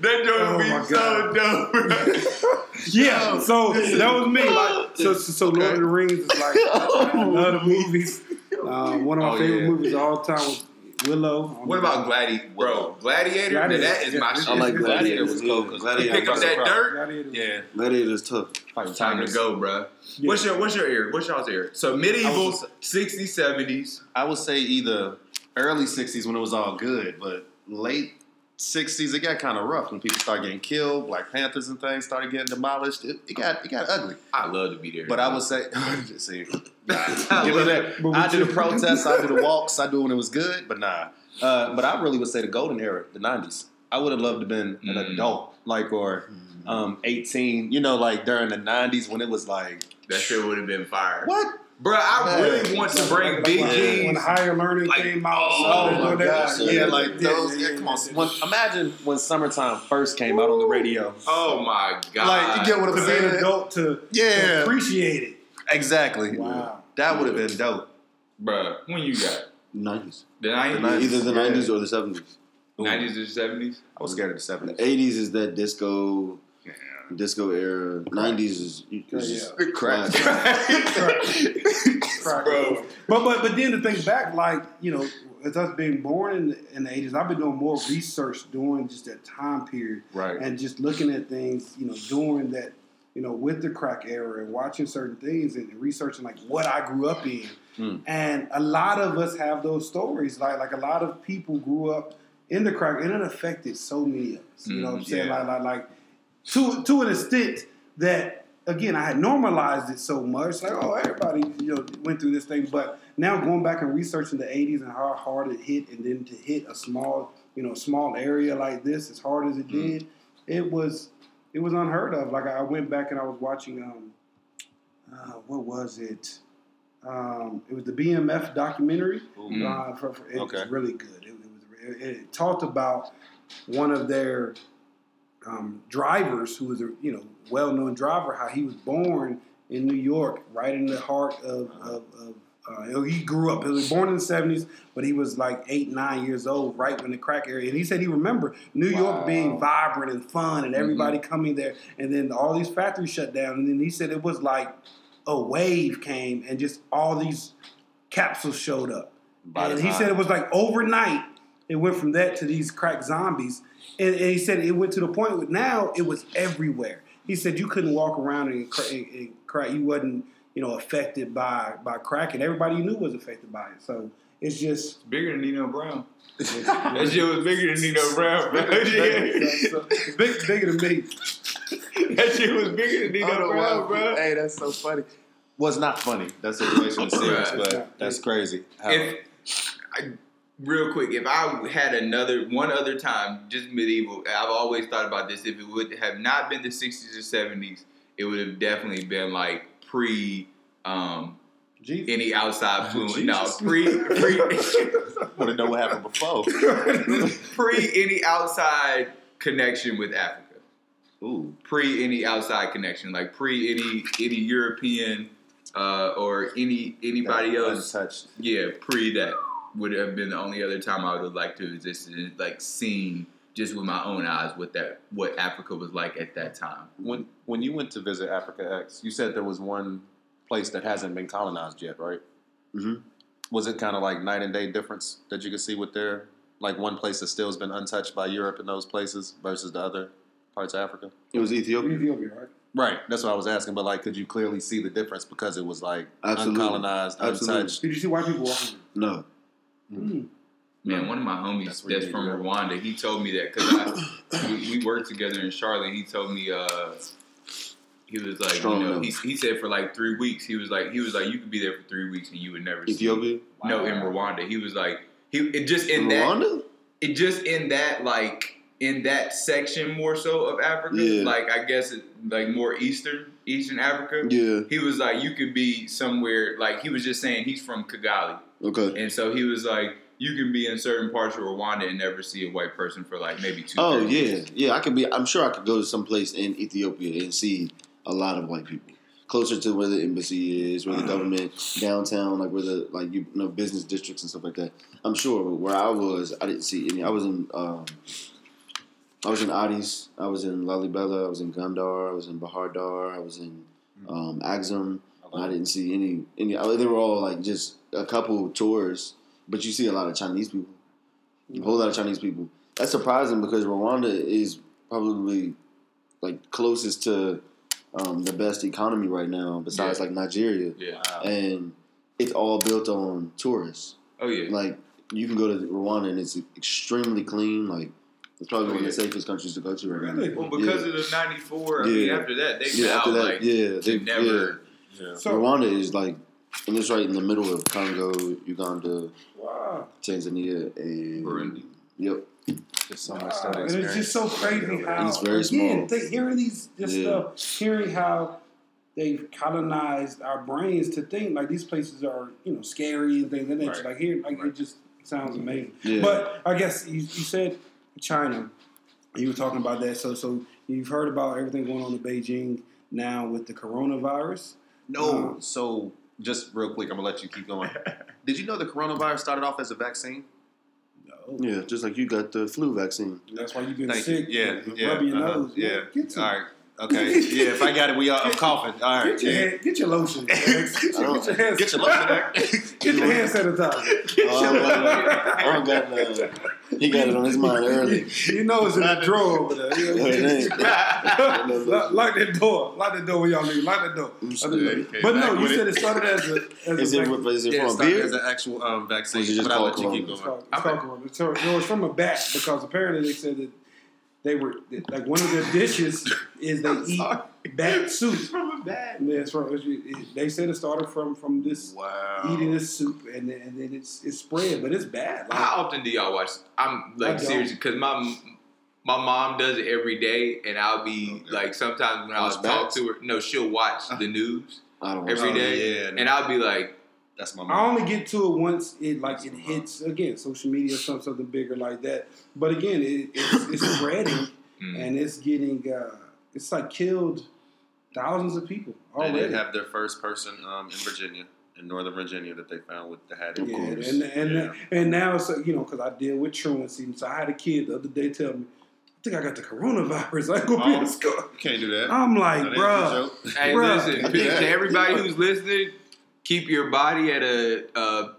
That joke Oh, would be so dope. Yeah, so that was me. Like, so, so, so Lord of the Rings is like I love the movies. Uh, one of my Oh, favorite yeah. movies of all time was Willow. What about Gladiator? Bro, Gladiator? Gladiator. That is my Yeah, shit. I like Gladiator Gladiator. was cool, 'cause Gladiator. Pick up that dirt. Gladiator? Yeah. Gladiator's tough. Fighting Time to go, bro. Yeah. What's your What's your era? What's y'all's ear? So medieval, was- 60s, 70s. I would say either early '60s when it was all good, but late '60s, it got kind of rough when people started getting killed. Black Panthers and things started getting demolished. It, it got it got ugly. I love to be there. But I would say, see, nah, I give me that. I do the protests, I do the walks, I do when it was good, but nah. Uh, but I really would say the golden era, the '90s. I would have loved to have been an Mm. adult, like or um, 18. You know, like during the '90s when it was like, that shit would have been fire. what? Bro, I Man. really want to bring Like, Big when- G's. when higher learning Like, came out. oh so my they- gosh! they- Yeah, like those. Yeah, come on. When, imagine when summertime first came out on the radio. Oh my god! Like, you get what I'm To be an saying? adult to, to Yeah, appreciate it. exactly. Wow. That would have been dope. Bruh, when you got Nineties, the nineties, either the Yeah. nineties or the seventies. nineties or seventies. I was scared of the The '70s. eighties is that disco, Yeah. Disco era. Nineties is you- Yeah, it's just crack. Crack. Bro. But but but then to think back, like you know, as us being born in the, in the eighties, I've been doing more research during just that time period, Right. and just looking at things, you know, during that, you know, with the crack era and watching certain things and researching like what I grew up in, Mm. and a lot of us have those stories. Like like a lot of people grew up in the crack, and it affected so many of us. You know what I'm saying? yeah. Like like like to to an extent that again I had normalized it so much. Like oh everybody you know went through this thing, but now going back and researching the '80s and how hard it hit, and then to hit a small you know small area like this as hard as it Mm. did, it was it was unheard of. Like I went back and I was watching um uh, what was it? Um, it was the BMF documentary. Ooh. Uh, for, for, it Okay. was really good. It, it was it, it talked about one of their um, drivers, who was a you know well known driver, how he was born in New York, right in the heart of. of, of uh, he grew up. He was born in the seventies, but he was like eight, nine years old, right when the crack area. And he said he remembered New York being vibrant and fun, and everybody coming there. And then all these factories shut down. And then he said it was like a wave came, and just all these capsules showed up. By and he said it was like overnight. It went from that to these crack zombies, and, and he said it went to the point where now it was everywhere. He said you couldn't walk around and, and, and crack. You wasn't you know affected by by crack, and everybody you knew was affected by it. So it's just bigger than Nino Brown. that shit was bigger than Nino Brown, bro. it's big, bigger than me. that shit was bigger than Nino oh, Brown, bro. Hey, that's so funny. Was not funny. That situation is serious, but that's crazy. How- If I, real quick, if I had another one other time, just medieval, I've always thought about this. If it would have not been the '60s or '70s, it would have definitely been like pre. Um, any outside fluence. No, pre pre want to know what happened before. pre any outside connection with Africa. Ooh, Pre any outside connection, like pre any any European uh, or any anybody else. untouched. Yeah, pre that would have been the only other time I would have liked to have existed, like seen just with my own eyes what that what Africa was like at that time. When when you went to visit Africa X, you said there was one place that hasn't been colonized yet, right? Mhm. Was it kind of like night and day difference that you could see with their like one place that still has been untouched by Europe in those places versus the other parts of Africa? It was Ethiopia. Ethiopia, right? Right, that's what I was asking. But like, could you clearly see the difference because it was like Absolutely. uncolonized, Absolutely. untouched? Did you see white people walking? No, Mm. Man, one of my homies That's that's, where you need from go. Rwanda, he told me that because we, we worked together in Charlotte. He told me uh, he was like, Strong you know, he, he said for like three weeks, he was like, he was like, you could be there for three weeks and you would never see. Ethiopia. No, in Rwanda, he was like, he it just in that Rwanda. it just in that like in that section more so of Africa, Yeah. like I guess it, like more eastern Eastern Africa. Yeah. He was like, you could be somewhere like he was just saying he's from Kigali. Okay. And so he was like, you can be in certain parts of Rwanda and never see a white person for like maybe two. Oh three yeah, yeah. I could be. I'm sure I could go to some place in Ethiopia and see a lot of white people closer to where the embassy is, where the government downtown, like where the like you know business districts and stuff like that. I'm sure. Where I was, I didn't see any. I was in. Um, I was in Addis. I was in Lalibela. I was in Gondar. I was in Bahir Dar. I was in um, Axum. I didn't see any. Any. I- They were all like just a couple tours, but you see a lot of Chinese people. A whole lot of Chinese people. That's surprising because Rwanda is probably like closest to um, the best economy right now, besides Yeah. like Nigeria, Yeah. and it's all built on tourists. Oh yeah. Like you can go to Rwanda and it's extremely clean. Like It's probably one of the safest countries to go to right now. Really? Well, because Yeah. of the '94, I mean, Yeah. after that, they Yeah, vowed after that, like yeah, to they never. Yeah. So Rwanda is like, and it's right in the middle of Congo, Uganda, wow. Tanzania, and Burundi. Yep. There's so much Wow. stuff. And it's just so crazy how It's very again, small. Think, hearing these this Yeah. stuff, hearing how they've colonized our brains to think like these places are you know scary and things of that nature. Right. Like here, like Right. it just sounds amazing. Yeah. But I guess you, you said China. You were talking about that. So so you've heard about everything going on in Beijing now with the coronavirus. No. Uh, so just real quick, I'm gonna let you keep going. Did you know the coronavirus started off as a vaccine? No. Yeah, just like you got the flu vaccine. That's why you've been Thank sick. you. Yeah, yeah, rubbing your uh-huh, yeah. Get some. All right. Okay. Yeah. If I got it, we are. I'm coughing. All right. Get your, Yeah. hand, get your lotion. Get your, get your hand. Get your lotion back. Get your hand sanitizer. Get Oh, your, I don't got uh, He got it on his mind early. You know it's in the drawer over there. You know, lock, lock that door. Lock that door when y'all leave. Lock that door. Lock that door. you came But no, you said it. it started as a as Is a it, vac- is it Yeah, from a beer? as an actual um, vaccine. Was it but I'll called let you keep corona? It's called, it's called corona. No, it's from a bat because apparently they said that they were like one of their dishes is they eat bat soup. From a bad. And it's from, it, they said it started from from this Wow. eating this soup and then, and then it's it's spread, but it's bad. Like, How often do y'all watch? I'm like seriously because my my mom does it every day, and I'll be Okay. like sometimes when I'll talk bats? to her, no, she'll watch the news I don't every Oh, day, yeah, and I'll be like, That's my I only get to it once it like it hits again social media or something, something bigger like that. But again, it, it's, it's spreading mm. and it's getting uh, it's like killed thousands of people They already. did have their first person um, in Virginia, in Northern Virginia, that they found with the had it. Yeah, course. and and Yeah. and now it's like, you know because I deal with truancy, so I had a kid the other day tell me, "I think I got the coronavirus. I go be Oh. in school." You can't do that. I'm like, That ain't a bruh, joke. Hey, Bruh. listen, I to, think- to everybody who's listening, keep your body at a, a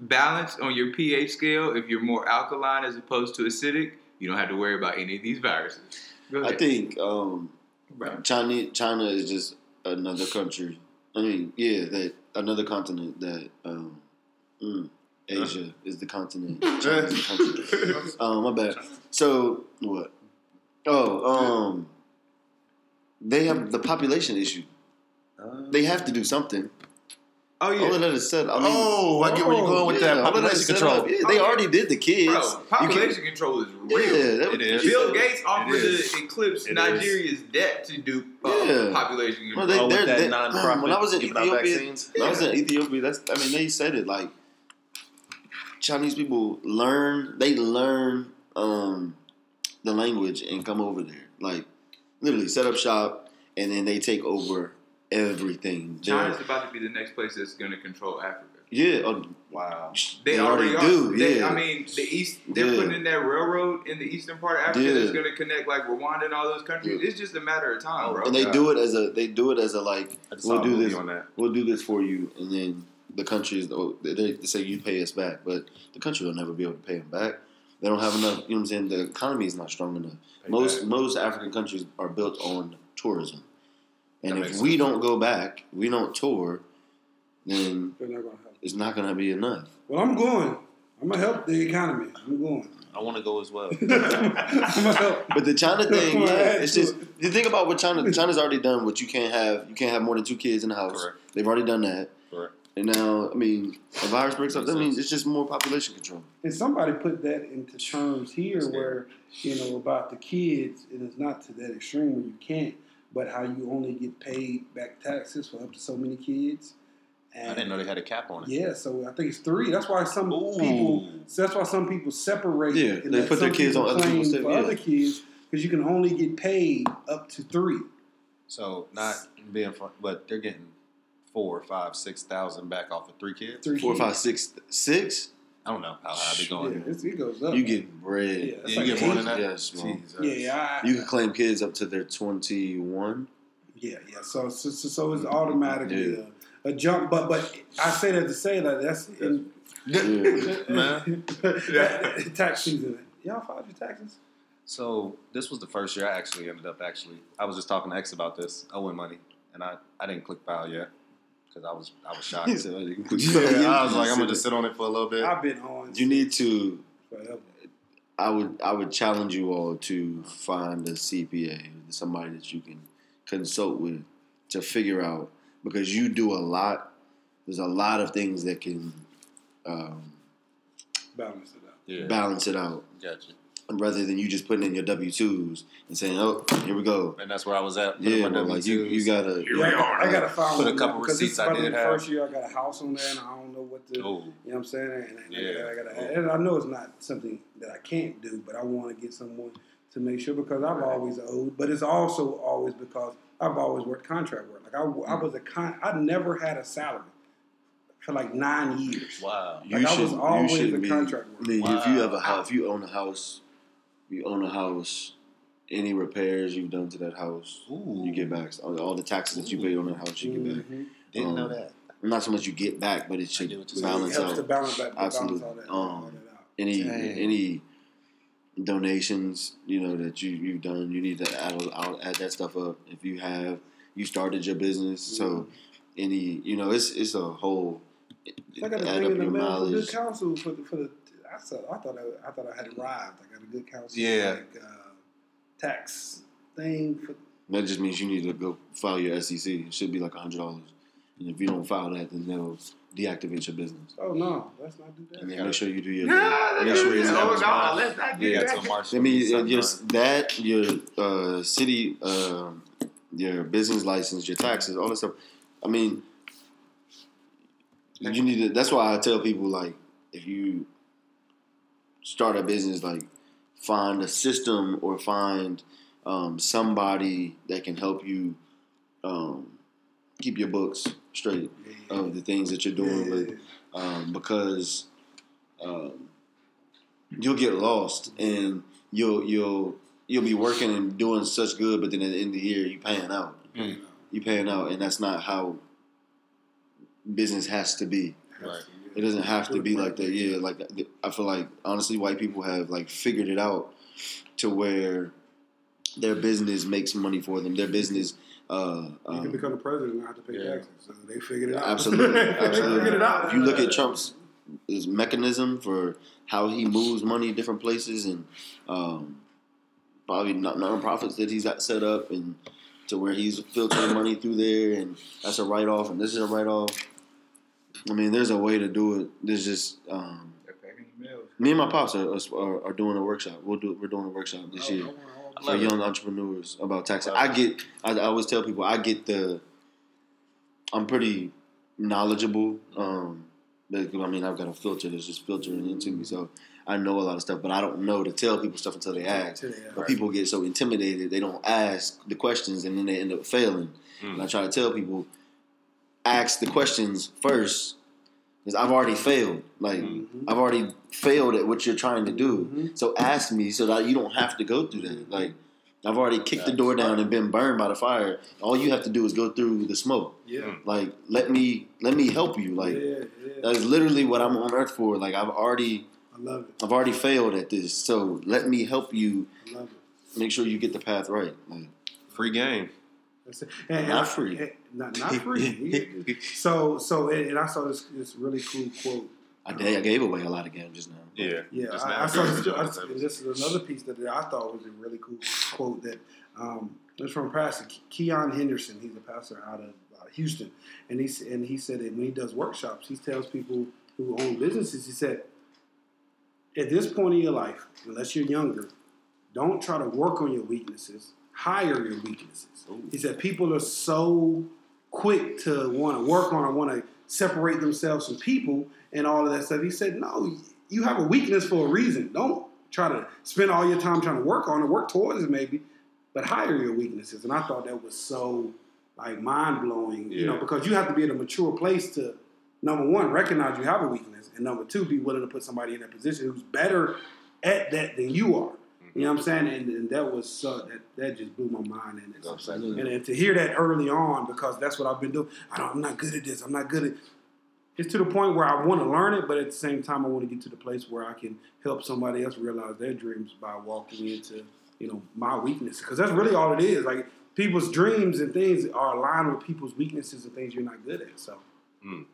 balance on your pH scale. If you're more alkaline as opposed to acidic, you don't have to worry about any of these viruses. I think um, Bro. China China is just another country. I mean, yeah, that another continent that um, mm, Asia is the continent. China is the country. Um, my bad. So what? Oh, um, they have the population issue. They have to do something. Oh All yeah, of that is set. I mean, Oh, I get where you're going with yeah, that all of that population is set control. Yeah, they already did the kids. bro, You population control is real. Yeah, that, It is. Bill Gates offered It is. to eclipse It Nigeria's debt to do uh, Yeah. population Well, control. they- Oh, with they're- that they- non-profit when I was in Ethiopia- vaccines. When I was in Ethiopia, that's I mean they said it like Chinese people learn they learn um, the language and come over there. Like literally set up shop and then they take over everything. They're- China's about to be the next place that's going to control Africa. yeah, uh, Wow. They, They already, already are. do, They- yeah. I mean, the east. They're Yeah. putting in that railroad in the eastern part of Africa Yeah. that's going to connect like Rwanda and all those countries. Yeah. It's just a matter of time, Oh, bro. and they God. do it as a they do it as a like we'll do this on that. we'll do this for you and then the countries oh, they, they say you pay us back, but the country will never be able to pay them back. They don't have enough. You know what I'm saying? The economy is not strong enough. Pay most back. most African countries are built on tourism, and That if we don't go back, we don't tour, then not gonna help. it's not gonna be enough. Well, I'm going. I'm gonna help the economy. I'm going. I want to go as well. I'm gonna help. But the China thing, yeah, it's just it. you think about what China. China's already done. What you can't have, you can't have more than two kids in the house. Correct. They've already done that. Correct. And now, I mean, a virus breaks up. Makes That means it's just more population control. And somebody put that into terms here where, you know, about the kids, and it's not to that extreme where you can't, but how you only get paid back taxes for up to so many kids. And I didn't know they had a cap on it. Yeah, so I think it's three. That's why some Ooh. people. So that's why some people separate. Yeah, they put their kids on other claim people's for yeah. other kids because you can only get paid up to three. So not being, fun, but they're getting four, five, six thousand back off of three kids. Three Four, kids. five, six, six. I don't know how high they Yeah, going. it's, it goes up. You get bread. Yeah, Yeah, it's you like get more than that. Yes, man. Jesus. Yeah, yeah, I, You can claim kids up to their twenty-one. yeah, yeah. So, so, so, so it's mm-hmm. automatically Yeah. a, a jump. But, but I say that to say that that's in, Man. tax season. Y'all filed your taxes? So this was the first year I actually ended up actually. I was just talking to X about this. I win money, and I, I didn't click file yet because I was I was shocked. He said, "Oh, you can put- yeah, I was like, I'm gonna just sit on it for a little bit. I've been on You need to. forever. I would I would challenge you all to find a CPA, somebody that you can consult with to figure out because you do a lot. There's a lot of things that can um, Balance it out. Yeah. balance it out Gotcha. Rather than you just putting in your W twos and saying, "Oh, here we go." And that's where I was at. Yeah, my well, like you, you W2s. gotta. Here Yeah, we I, are. I gotta find Put a couple receipts this I did the have. first year I got a house on there and I don't know what to. Ooh. You know what I'm saying? And, and Yeah. I, gotta, and I know it's not something that I can't do, but I want to get someone to make sure because I've always owed. But it's also always because I've always worked contract work. Like I, I Mm. was a con. I never had a salary for like nine years. Wow. You I should. was always you a contract I mean, worker. if you have a house, if you own a house, you own a house. Any repairs you've done to that house, Ooh. you get back. All, all the taxes that you paid on that house, you get back. Mhm. Didn't know Um, that. Not so much you get back, but it I should get It balance helps out. to balance back, balance Absolutely. all that, Um, all any Dang. any donations you know that you you've done you need to add I'll add that stuff up if you have you started your business so any you know it's it's a whole I got to bring in the your mail for mileage good counsel for the, for the. I thought I thought I, I thought I had arrived. I got a good counsel. Yeah. Like, uh, tax thing for. that just means you need to go file your SEC it should be like a hundred dollars and if you don't file that then they'll deactivate your business Oh no, let's not do that. and that. then make sure you do your Nah, make sure you that's- oh, a- no, let's not do Yeah, that. till March. I mean, 27th. just that your uh, city, uh, your business license, your taxes, all that stuff. I mean, you need to. That's why I tell people like, if you start a business, like find a system or find um, somebody that can help you um, keep your books straight of the things that you're doing with um, because um, you'll get lost and you'll you'll you'll be working and doing such good, but then at the end of the year you paying out. Mm. You paying out, and that's not how business has to be. Right. It doesn't have to be like that. Yeah, like I feel like honestly, white people have like figured it out to where their business makes money for them. Their business. Uh, You can um, become the president and not have to pay Yeah. taxes. So they figured it out. Absolutely, they absolutely. figured it out. If you look at Trump's his mechanism for how he moves money different places and um, probably non nonprofits that he's got set up and to where he's filtering money through there and that's a write off and this is a write off. I mean, there's a way to do it. There's just um, They're packing emails. me and my pops are, are, are doing a workshop. We'll do we're doing a workshop this year for young entrepreneurs about taxes. I get. I, I always tell people I get the. I'm pretty knowledgeable. Um, but, I mean, I've got a filter that's just filtering into me, so I know a lot of stuff. But I don't know to tell people stuff until they ask. To the- But people get so intimidated they don't ask the questions, and then they end up failing. Mm. And I try to tell people, ask the questions first, because I've already failed. Like Mhm. I've already failed at what you're trying to do. Mhm. So ask me so that you don't have to go through that. Like I've already kicked the door down smart. and been burned by the fire. All you have to do is go through the smoke. Yeah. Like let me let me help you. Like yeah, yeah. that is literally what I'm on earth for. Like I've already I love it. I've already failed at this. So let me help you I love it. make sure you get the path right. Like Free game. That's it. And, Not I- free. and- not, not free. so, so, and, and I saw this this really cool quote. I, gave, I gave away a lot of games just now. Yeah. Yeah, Just I, now. I saw this. I, this is another piece that I thought was a really cool quote that um, it was from Pastor Keion Henderson. He's a pastor out of uh, Houston, and he and he said that when he does workshops, he tells people who own businesses. He said, at this point in your life, unless you're younger, don't try to work on your weaknesses. Hire your weaknesses. He said people are so quick to want to work on or want to separate themselves from people and all of that stuff. He said, no, you have a weakness for a reason. Don't try to spend all your time trying to work on it, work towards it maybe, but hire your weaknesses. And I thought that was so like mind blowing, you know, because you have to be in a mature place to number one, recognize you have a weakness, and number two, be willing to put somebody in that position who's better at that than you are. You know what I'm saying? And, and that was so that that just blew my mind. And, Absolutely. and, and to hear that early on, because that's what I've been doing. I don't, I'm not good at this. I'm not good at. It's to the point where I want to learn it, but at the same time, I want to get to the place where I can help somebody else realize their dreams by walking into, you know, my weakness. Because that's really all it is. Like people's dreams and things are aligned with people's weaknesses and things you're not good at. So hmm.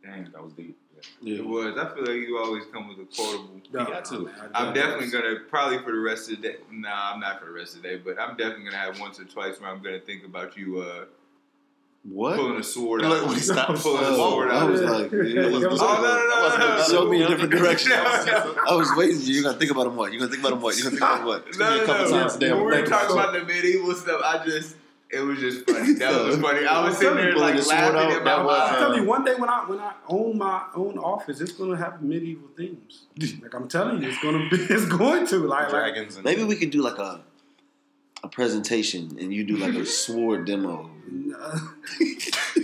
Damn. That was deep. Yeah. Yeah. It was. I feel like you always come with a quotable. No, got to. man, I- I'm definitely gonna probably for the rest of the day. Nah, I'm not for the rest of the day, but I'm definitely gonna have once or twice where I'm gonna think about you uh, What? pulling a sword Look, out. when he stopped pulling a sword I was like, yeah, Yeah, let's yeah. do Oh, something. no, no, no, no. Show me a different direction. No, I was, no. I was waiting. You're gonna think about him what? You're gonna think about him what? You're gonna think about him what? It's gonna No, be a no, couple no. times today. When we were talking about about the medieval stuff, I just it was just funny. That was funny. I was sitting there like laughing out, in my that was- I'm telling you, one day when I when I own my own office, it's gonna have medieval themes. Like I'm telling you, it's gonna be, it's going to like like Dragons and Maybe we could do like a a presentation and you do like a sword demo. uh,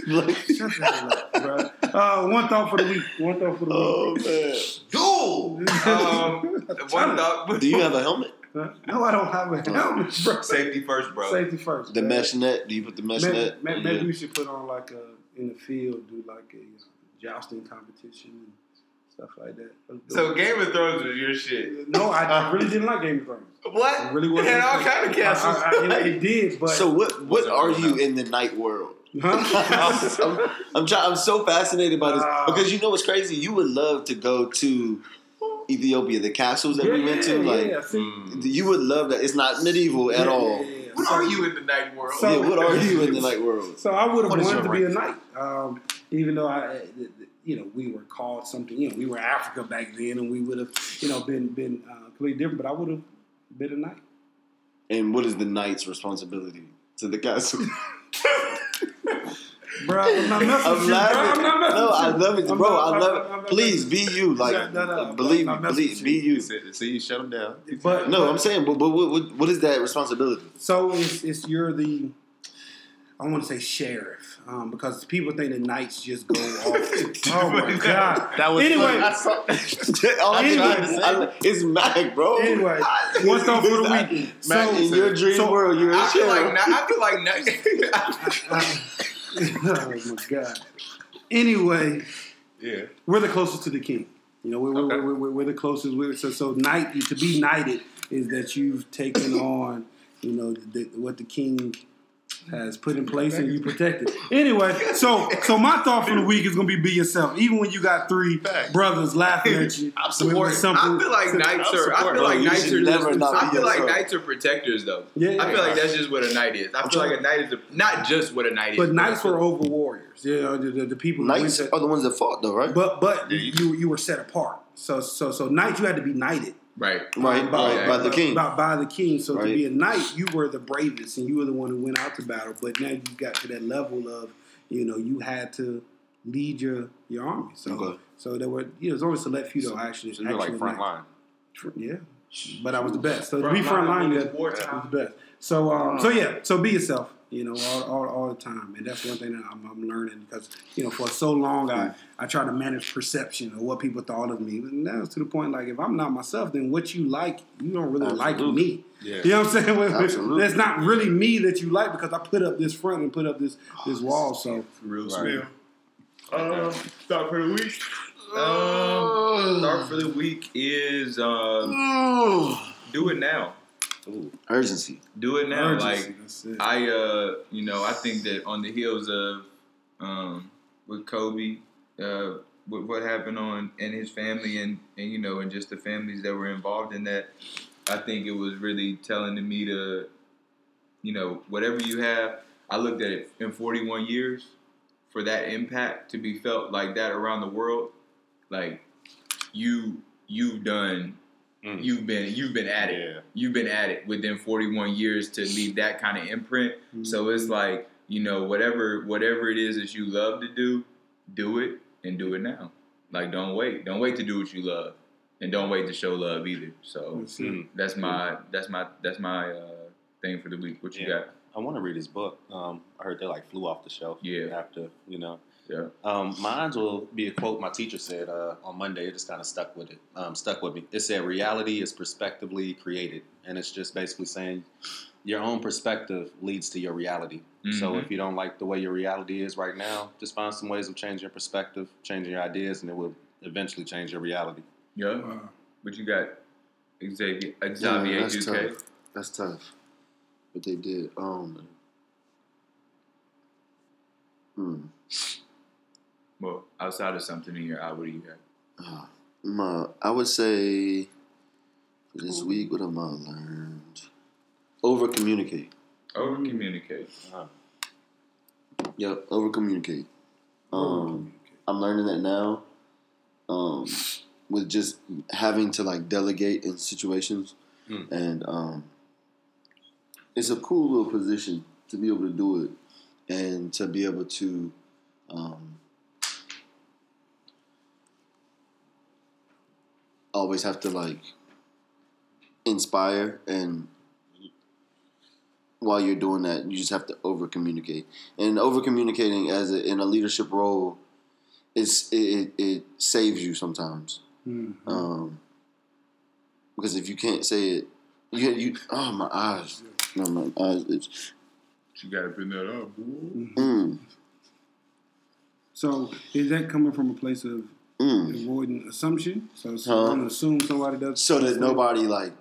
like, shut the hell up, bro. Uh, one thought for the week. One thought for the oh man. Duel. week. Um, one thought. Do you have a helmet? No, I don't have a helmet, bro. safety first, bro? Safety first. The bro. mesh net? Do you put the mesh Maybe, net? maybe, Yeah. we should put on like a in the field, do like a uh, jousting competition and stuff like that. So it. Game of Thrones was your shit. no, I, I really didn't like Game of Thrones. What? It really It wasn't. had all kind of castles. I, I, it, it did, but So what? What are you in the night world? huh? I'm, I'm, try, I'm so fascinated by this because you know what's crazy. You would love to go to Ethiopia, the castles that we went to. yeah, Like yeah. Mm. you would love that. It's not medieval at Yeah, all. yeah, yeah. What So- are you in the night world? So- yeah, what are you in the night world? So I would have wanted your to be a knight, um, even though I, you know, we were called something. You know, we were Africa back then, and we would have, you know, been been uh, completely different. But I would have been a knight. And what is the knight's responsibility to the castle? Bro, I'm not messing I'm with you, bro. I'm not messing No, with I love it, I'm bro. not- I I'm love I'm it. not Please be you. Like, No, no, no, believe me. not Believe, messing be you. See, see, you shut him down. But No, but- I'm saying, but, but what, what, what is that responsibility? So it's, it's you're the I want to say sheriff um, because people think that knights just go off. oh my god! That was Anyway. funny. I saw, All I'm Anyway, trying to say, I- it's Mac, bro. Anyway, one thought for the week. Mac, So- in your dream so- world, you're a I feel like sheriff. ni- I feel like night. oh my god! Anyway, yeah. we're the closest to the king. You know, we're, Okay. we're, we're, we're the closest. We're, so so knight to be knighted is that you've taken on you know the, what the king has put in place and you protect it. Anyway, so so my thought for the week is gonna be be yourself. Even when you got three Facts. brothers laughing at you, I'm supporting. I feel like knights are. I feel like knights are. never Just, not I feel like knights are protectors, though. Yeah, yeah. I feel like that's just what a knight is. I feel like a knight is a, not just what a knight is. But knights were over warriors. You know, the, the, the people Knights went are the ones that fought, though, right? But but Yeah, you- you you were set apart. So so so knights you had to be knighted right. right, by, by, by the king. by, by the king. So to be a knight, you were the bravest and you were the one who went out to battle. But now you got to that level of you know you had to lead your your army. So Okay. so there were you know there's only select few though actually. So you're like front knights. line. Yeah, but I was the best. So to be front line line, when you it's had, wartime. was the best. So um, so yeah, so be yourself. You know, all, all, all the time, and that's one thing that I'm, I'm learning because you know for so long I I try to manage perception of what people thought of me, and that's to the point like if I'm not myself, then what you like, you don't really like me. Yeah. You know what I'm saying? Absolutely. That's not really me that you like because I put up this front and put up this this wall. So Real Right. smell. Um, start for the week. Um, start for the week is um, do it now. Ooh. Urgency. Do it now. urgency, Like it. I, uh, you know, I think that on the heels of um, with Kobe, uh, with what happened on and his family, and and you know, and just the families that were involved in that, I think it was really telling to me to, you know, whatever you have. I looked at it in 41 years for that impact to be felt like that around the world, like you you've done Mm. you've been you've been at it Yeah. you've been at it within 41 years to leave that kind of imprint so it's like you know whatever whatever it is that you love to do do it and do it now like don't wait don't wait to do what you love and don't wait to show love either so That's it. Mm. that's my that's my that's my uh thing for the week what you Yeah. got I want to read his book. Um, I heard they like flew off the shelf. Yeah. After you know. yeah Um, mine will be a quote my teacher said uh, on Monday. It just kind of stuck with it. Um, stuck with me. It said, "Reality is perspectively created," and it's just basically saying your own perspective leads to your reality. So Mhm. if you don't like the way your reality is right now, just find some ways of changing your perspective, changing your ideas, and it will eventually change your reality. yeah Wow. what you got Xavier Yeah, Xavier that's Duque tough. That's tough. But they did. Um. Hmm. well outside of something in your eye, what do you got? Uh, my, I would say for this week, what have I learned? Over communicate. Over communicate. Yep, over communicate. Um, I'm learning that now. Um, with just having to like delegate in situations, Hmm. and um, it's a cool little position to be able to do it, and to be able to. Um, always have to like inspire and while you're doing that you just have to over communicate and over communicating as a, in a leadership role it's it, it, it saves you sometimes Mhm. um, because if you can't say it you, you oh my eyes no my eyes it's, You gotta bring that up. mm, So is that coming from a place of mm. avoiding assumption? So Huh? someone assume somebody does so that nobody like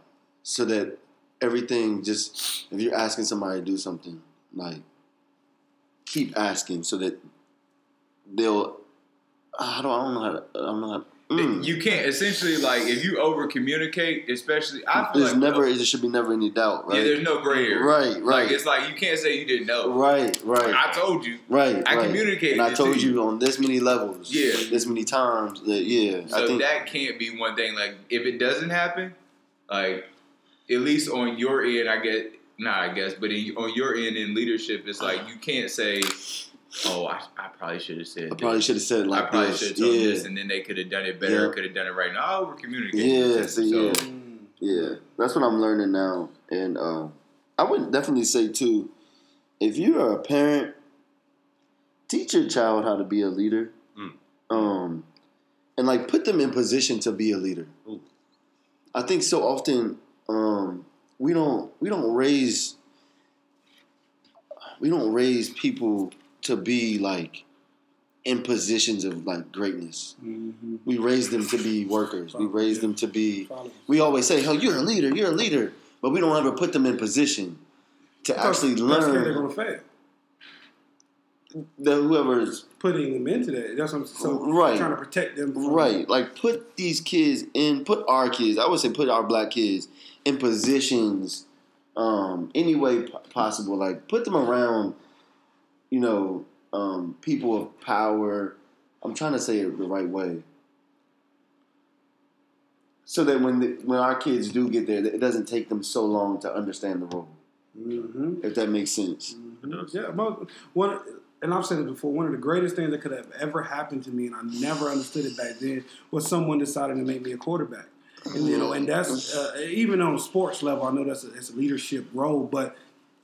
so that everything just if you're asking somebody to do something like keep asking so that they'll I don't I don't know how to I don't know how mm. You can't essentially like if you over communicate, especially I feel there's like never there should be never any doubt right yeah, there's no gray area. right right. Like it's like you can't say you didn't know. right right I told you. right I right. communicated and I told to you. you. on this many levels Yeah. this many times that yeah So I think that can't be one thing. Like if it doesn't happen, like at least on your end, I get nah, I guess, but in, on your end in leadership, it's like you can't say, "Oh, I, I probably should have said." I probably should have said like I probably this should have told yeah this, and then they could have done it better. Yeah. Could have done it right now. I over communicated. Yeah, so, yeah. Yeah, that's what I'm learning now, and um, I would definitely say too, if you are a parent, teach your child how to be a leader, Mm. um, and like put them in position to be a leader. Ooh. I think so often um, we don't we don't raise we don't raise people to be like in positions of like greatness. Mm-hmm. We raise them to be workers. We raise them to be Follow. we always say, "Oh, you're a leader, you're a leader," but we don't ever put them in position to actually That's scared they're learn. gonna fail. That whoever's Putting them into that. That's what I'm so Right. trying to protect them from right, like put these kids in, put our kids. I would say put our black kids in positions, um, any way p- possible. Like put them around, you know, um, people of power. I'm trying to say it the right way. So that when the, when our kids do get there, it doesn't take them so long to understand the role. hmm If that makes sense. Yeah, most, one, and I've said it before. One of the greatest things that could have ever happened to me, and I never understood it back then, was someone deciding to make me a quarterback. And you know, and that's uh, even on a sports level. I know that's a, it's a leadership role, but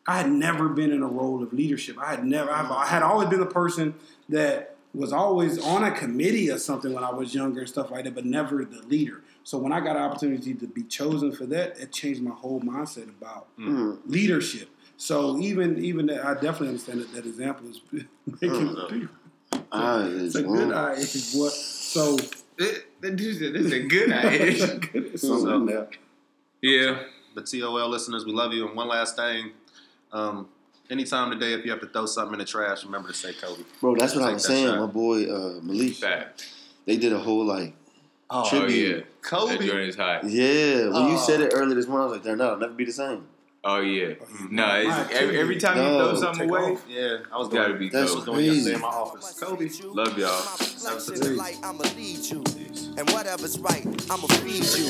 I had never been in a role of leadership. I had never. I've, I had always been the person that was always on a committee or something when I was younger and stuff like that, but never the leader. So when I got an opportunity to be chosen for that, it changed my whole mindset about Mm. leadership. So even even that, I definitely understand that that example is making people. Ah, It's a good eye. What so. this, this is a good idea. It's something in there. yeah. But TOL listeners, we love you. And one last thing, um, anytime today, if you have to throw something in the trash, remember to say Kobe. Bro, that's what I was saying. shot. My boy uh, Malik, Fact. they did a whole like Oh, Oh tribute. yeah. Kobe. That joint is hot. Yeah, when you Oh. said it earlier this morning, I was like, "Damn, that'll never be the same." Oh yeah. No, it's, every, every time you throw something Take away, off. Yeah, I was gotta doing, be That's I was Kobe. doing yesterday crazy. in my office. Kobe. Love y'all. Reflection light, I'ma lead you. And whatever's right, I'ma feed you.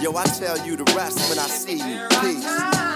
Yo, I tell you the rest when I see you. Peace.